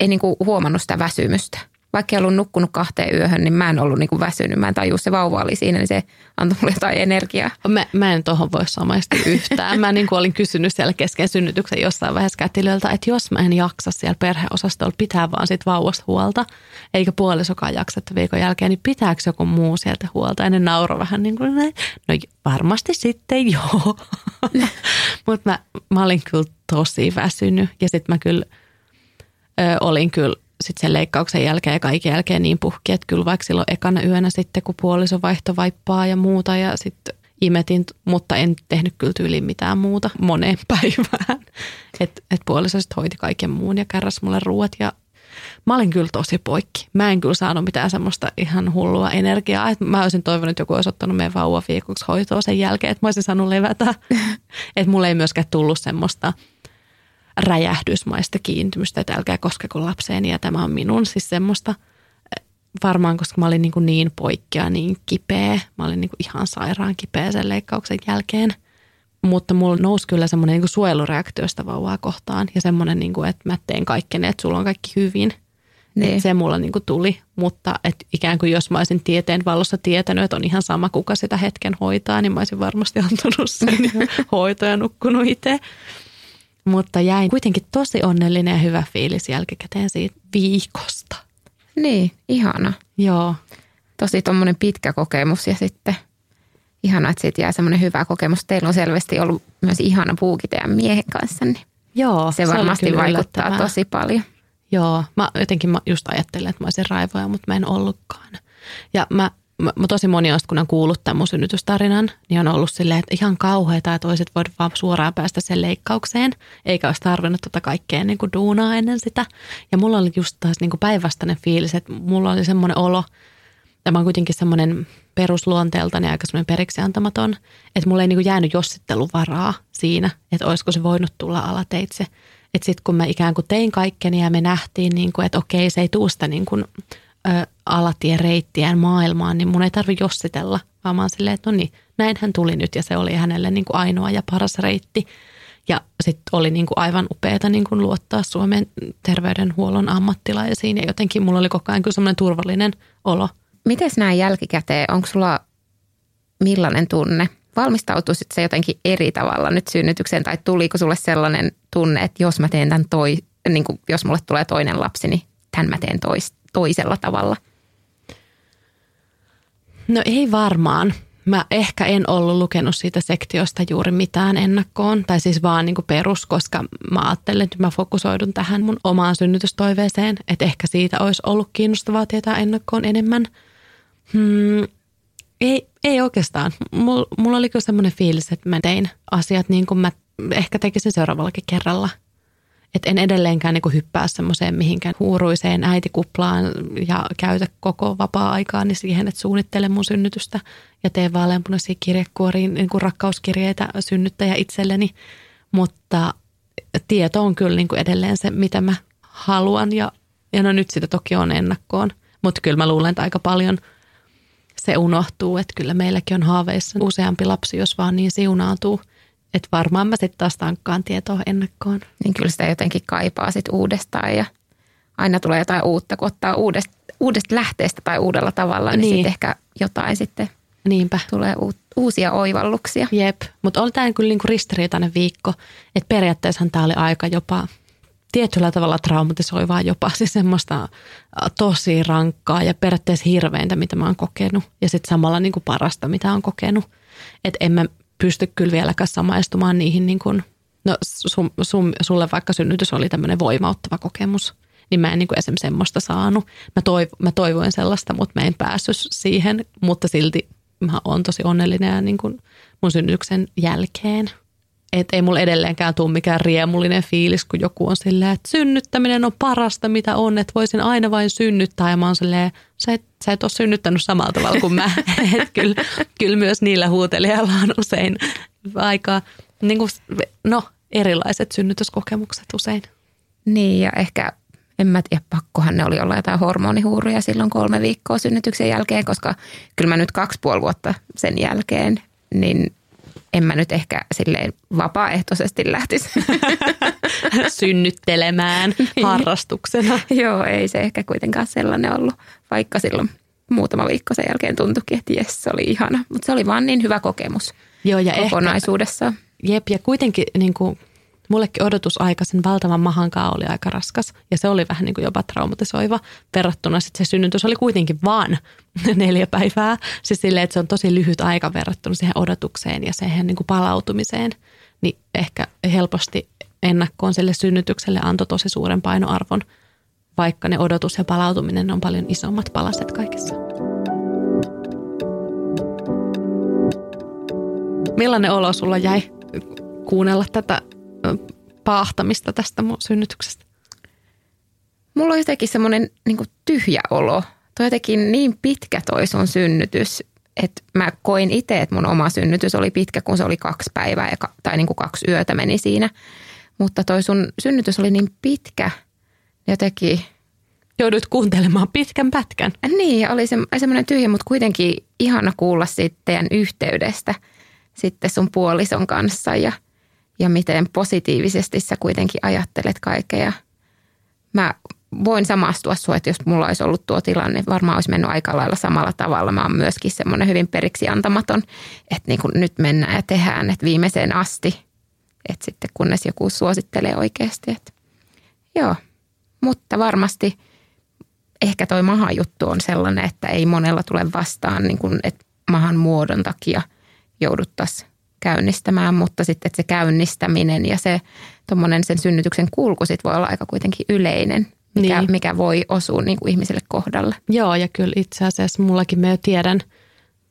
ei niinku huomannut sitä väsymystä vaikka ollut nukkunut kahteen yöhön, niin mä en ollut niin väsynyt. Mä en tajua, se vauva oli siinä, niin se antoi mulle jotain energiaa.
Mä, mä en tuohon voi samaistua yhtään. Mä niin olin kysynyt siellä kesken synnytyksen jossain vaiheessa kätilöltä, että jos mä en jaksa siellä perheosastolla pitää vaan sit vauvasta huolta, eikä puolisokaan jaksa viikon jälkeen, niin pitääkö joku muu sieltä huolta? Ja ne nauro vähän niin kuin, no varmasti sitten joo. *laughs* Mutta mä, mä olin kyllä tosi väsynyt ja sitten mä kyllä ö, olin kyllä sitten sen leikkauksen jälkeen ja kaiken jälkeen niin puhki, että kyllä vaikka silloin ekana yönä sitten, kun puoliso vaihto vaippaa ja muuta ja sitten imetin, mutta en tehnyt kyllä tyyliin mitään muuta moneen *laughs* päivään. Että et puoliso sitten hoiti kaiken muun ja kärräs mulle ruuat ja mä olin kyllä tosi poikki. Mä en kyllä saanut mitään semmoista ihan hullua energiaa. Et mä olisin toivonut, että joku olisi ottanut meidän vauva viikoksi hoitoa sen jälkeen, että mä olisin saanut levätä. *laughs* että mulle ei myöskään tullut semmoista – räjähdysmaista kiintymystä, että älkää koskeko lapseeni ja tämä on minun. Siis semmoista varmaan, koska mä olin niin, kuin niin poikkea, niin kipeä. Mä olin niin kuin ihan sairaan kipeä sen leikkauksen jälkeen. Mutta mulla nousi kyllä semmoinen niin suojelureaktio sitä vauvaa kohtaan ja semmoinen, niin kuin, että mä teen kaikkeni, että sulla on kaikki hyvin. Niin. se mulla niin kuin tuli, mutta et ikään kuin jos mä olisin tieteen valossa tietänyt, että on ihan sama kuka sitä hetken hoitaa, niin mä olisin varmasti *laughs* antanut sen *laughs* hoitoja ja nukkunut itse. Mutta jäin kuitenkin tosi onnellinen ja hyvä fiilis jälkikäteen siitä viikosta.
Niin, ihana.
Joo.
Tosi tuommoinen pitkä kokemus ja sitten ihana, että siitä jää semmoinen hyvä kokemus. Teillä on selvästi ollut myös ihana puuki teidän miehen kanssa, niin
Joo,
se, se varmasti vaikuttaa tosi paljon.
Joo, mä jotenkin mä just ajattelin, että mä olisin raivoja, mutta mä en ollutkaan. Ja mä mä, mä tosi moni on, kun on kuullut tämän mun synnytystarinan, niin on ollut silleen, että ihan kauheita, että olisit voinut vaan suoraan päästä sen leikkaukseen, eikä olisi tarvinnut tota kaikkea niin kuin duunaa ennen sitä. Ja mulla oli just taas niin päinvastainen fiilis, että mulla oli semmoinen olo, tämä on kuitenkin semmoinen perusluonteeltani aika semmoinen periksi antamaton, että mulla ei niin kuin jäänyt jossitteluvaraa siinä, että olisiko se voinut tulla alateitse. Että sitten kun mä ikään kuin tein kaikkeni ja me nähtiin, niin kuin, että okei, se ei tuu sitä niin kuin ö, alatiereittien maailmaan, niin mun ei tarvi jossitella, vaan mä oon silleen, että no niin, näin hän tuli nyt ja se oli hänelle niin kuin ainoa ja paras reitti. Ja sitten oli niin kuin aivan upeata niin kuin luottaa Suomen terveydenhuollon ammattilaisiin ja jotenkin mulla oli koko ajan kyllä semmoinen turvallinen olo.
Miten näin jälkikäteen? Onko sulla millainen tunne? Valmistautuisit se jotenkin eri tavalla nyt synnytykseen tai tuliko sulle sellainen tunne, että jos mä teen tämän toi, niin kuin jos mulle tulee toinen lapsi, niin tämän mä teen toista? Toisella tavalla?
No ei varmaan. Mä ehkä en ollut lukenut siitä sektiosta juuri mitään ennakkoon, tai siis vaan niin perus, koska mä ajattelin, että mä fokusoidun tähän mun omaan synnytystoiveeseen, että ehkä siitä olisi ollut kiinnostavaa tietää ennakkoon enemmän. Hmm, ei, ei oikeastaan. Mulla, mulla oli kyllä semmoinen fiilis, että mä tein asiat niin kuin mä ehkä tekisin seuraavallakin kerralla – että en edelleenkään niin hyppää semmoiseen mihinkään huuruiseen äitikuplaan ja käytä koko vapaa-aikaa niin siihen, että suunnittelen mun synnytystä ja teen vaaleanpunaisia kirjekuoriin niin rakkauskirjeitä synnyttäjä itselleni. Mutta tieto on kyllä niin kuin edelleen se, mitä mä haluan ja, ja no nyt sitä toki on ennakkoon. Mutta kyllä mä luulen, että aika paljon se unohtuu, että kyllä meilläkin on haaveissa useampi lapsi, jos vaan niin siunaantuu – että varmaan mä sitten taas tankkaan tietoa ennakkoon.
Niin kyllä sitä jotenkin kaipaa sitten uudestaan ja aina tulee jotain uutta, kun ottaa uudesta, uudesta lähteestä tai uudella tavalla, niin, niin. sitten ehkä jotain sitten
Niinpä.
tulee u- uusia oivalluksia.
Jep, mutta oli tämä kyllä niinku ristiriitainen viikko, että periaatteessa tämä oli aika jopa tietyllä tavalla traumatisoivaa jopa, siis semmoista tosi rankkaa ja periaatteessa hirveintä, mitä mä oon kokenut ja sitten samalla niinku parasta, mitä on kokenut. Että en mä pysty kyllä vieläkään samaistumaan niihin, niin kuin, no sun, sun, sulle vaikka synnytys oli tämmöinen voimauttava kokemus, niin mä en niin kuin esimerkiksi semmoista saanut. Mä, toiv, mä toivoin sellaista, mutta mä en päässyt siihen, mutta silti mä oon tosi onnellinen ja niin kuin mun synnytyksen jälkeen – että ei mulla edelleenkään tule mikään riemullinen fiilis, kun joku on silleen, että synnyttäminen on parasta, mitä on, että voisin aina vain synnyttää. Ja mä oon silleen, sä et, sä et ole synnyttänyt samalla tavalla kuin mä. *laughs* että kyllä, kyllä myös niillä huutelijoilla on usein aika, niin kuin, no erilaiset synnytyskokemukset usein.
Niin ja ehkä en mä tiedä, pakkohan ne oli olla jotain hormonihuuruja silloin kolme viikkoa synnytyksen jälkeen, koska kyllä mä nyt kaksi puoli vuotta sen jälkeen, niin en mä nyt ehkä silleen vapaaehtoisesti lähtisi. *laughs*
Synnyttelemään *laughs* niin. harrastuksena. *laughs*
Joo, ei se ehkä kuitenkaan sellainen ollut, vaikka silloin muutama viikko sen jälkeen tuntuikin, että jes, se oli ihana. Mutta se oli vaan niin hyvä kokemus Joo, ja kokonaisuudessaan. Ehkä,
jep, ja kuitenkin niin kuin mullekin odotusaika sen valtavan mahankaan oli aika raskas ja se oli vähän niin kuin jopa traumatisoiva verrattuna sitten se synnytys oli kuitenkin vaan *laughs* neljä päivää. Siis silleen, että se on tosi lyhyt aika verrattuna siihen odotukseen ja siihen niin kuin palautumiseen. Niin ehkä helposti ennakkoon sille synnytykselle antoi tosi suuren painoarvon, vaikka ne odotus ja palautuminen on paljon isommat palaset kaikessa. Millainen olo sulla jäi kuunnella tätä paahtamista tästä mun synnytyksestä?
Mulla on jotenkin semmoinen niin tyhjä olo. Toi jotenkin niin pitkä toi sun synnytys, että mä koin itse, että mun oma synnytys oli pitkä, kun se oli kaksi päivää ja, tai niin kuin kaksi yötä meni siinä. Mutta toi sun synnytys oli niin pitkä, jotenkin...
Joudut kuuntelemaan pitkän pätkän.
Niin, ja oli se, semmoinen tyhjä, mutta kuitenkin ihana kuulla sitten teidän yhteydestä sitten sun puolison kanssa ja – ja miten positiivisesti sä kuitenkin ajattelet kaikkea. Mä voin samastua sua, että jos mulla olisi ollut tuo tilanne, varmaan olisi mennyt aika lailla samalla tavalla. Mä oon myöskin semmoinen hyvin periksi antamaton, että niin kuin nyt mennään ja tehdään, että viimeiseen asti. Että sitten kunnes joku suosittelee oikeasti. Että joo, mutta varmasti ehkä toi mahan juttu on sellainen, että ei monella tule vastaan, niin kuin, että mahan muodon takia jouduttaisiin käynnistämään, mutta sitten että se käynnistäminen ja se tuommoinen sen synnytyksen kulku sit voi olla aika kuitenkin yleinen, mikä, niin. mikä voi osua niin kuin ihmiselle kohdalle.
Joo, ja kyllä itse asiassa mullakin mä jo tiedän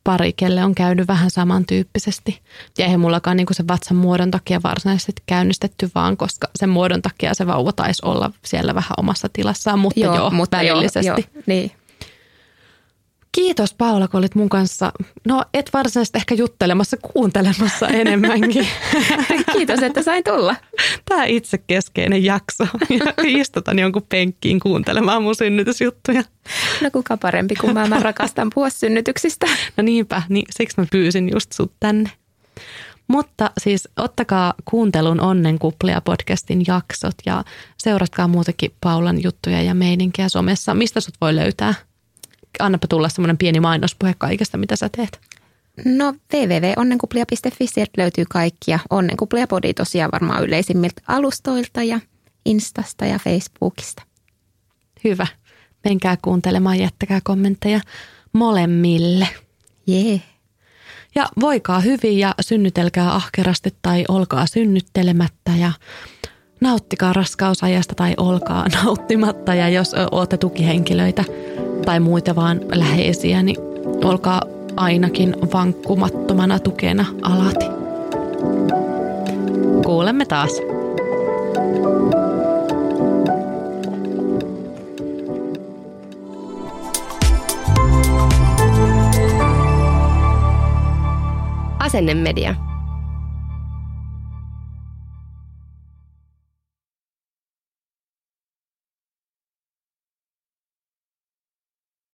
pari, kelle on käynyt vähän samantyyppisesti. Ja eihän mullakaan niin kuin se vatsan muodon takia varsinaisesti käynnistetty, vaan koska sen muodon takia se vauva taisi olla siellä vähän omassa tilassaan, mutta joo, joo mutta välillisesti. Joo, joo,
niin.
Kiitos Paula, kun olit mun kanssa. No et varsinaisesti ehkä juttelemassa, kuuntelemassa enemmänkin. *laughs*
Kiitos, että sain tulla.
Tämä itse keskeinen jakso. Ja istutan jonkun penkkiin kuuntelemaan mun synnytysjuttuja.
No kuka parempi, kun mä, mä rakastan puhua synnytyksistä.
No niinpä, niin siksi mä pyysin just sut tänne. Mutta siis ottakaa kuuntelun Onnenkuplia podcastin jaksot ja seuratkaa muutenkin Paulan juttuja ja meininkiä somessa. Mistä sut voi löytää? Annapa tulla semmoinen pieni mainospuhe kaikesta, mitä sä teet.
No www.onnenkuplia.fi, sieltä löytyy kaikkia. Onnenkuplia podi tosiaan varmaan yleisimmiltä alustoilta ja Instasta ja Facebookista.
Hyvä. Menkää kuuntelemaan, jättäkää kommentteja molemmille.
Jee. Yeah.
Ja voikaa hyvin ja synnytelkää ahkerasti tai olkaa synnyttelemättä ja nauttikaa raskausajasta tai olkaa *laughs* nauttimatta. Ja jos olette tukihenkilöitä, tai muita vaan läheisiä, niin olkaa ainakin vankkumattomana tukena alati. Kuulemme taas.
Asennemedia.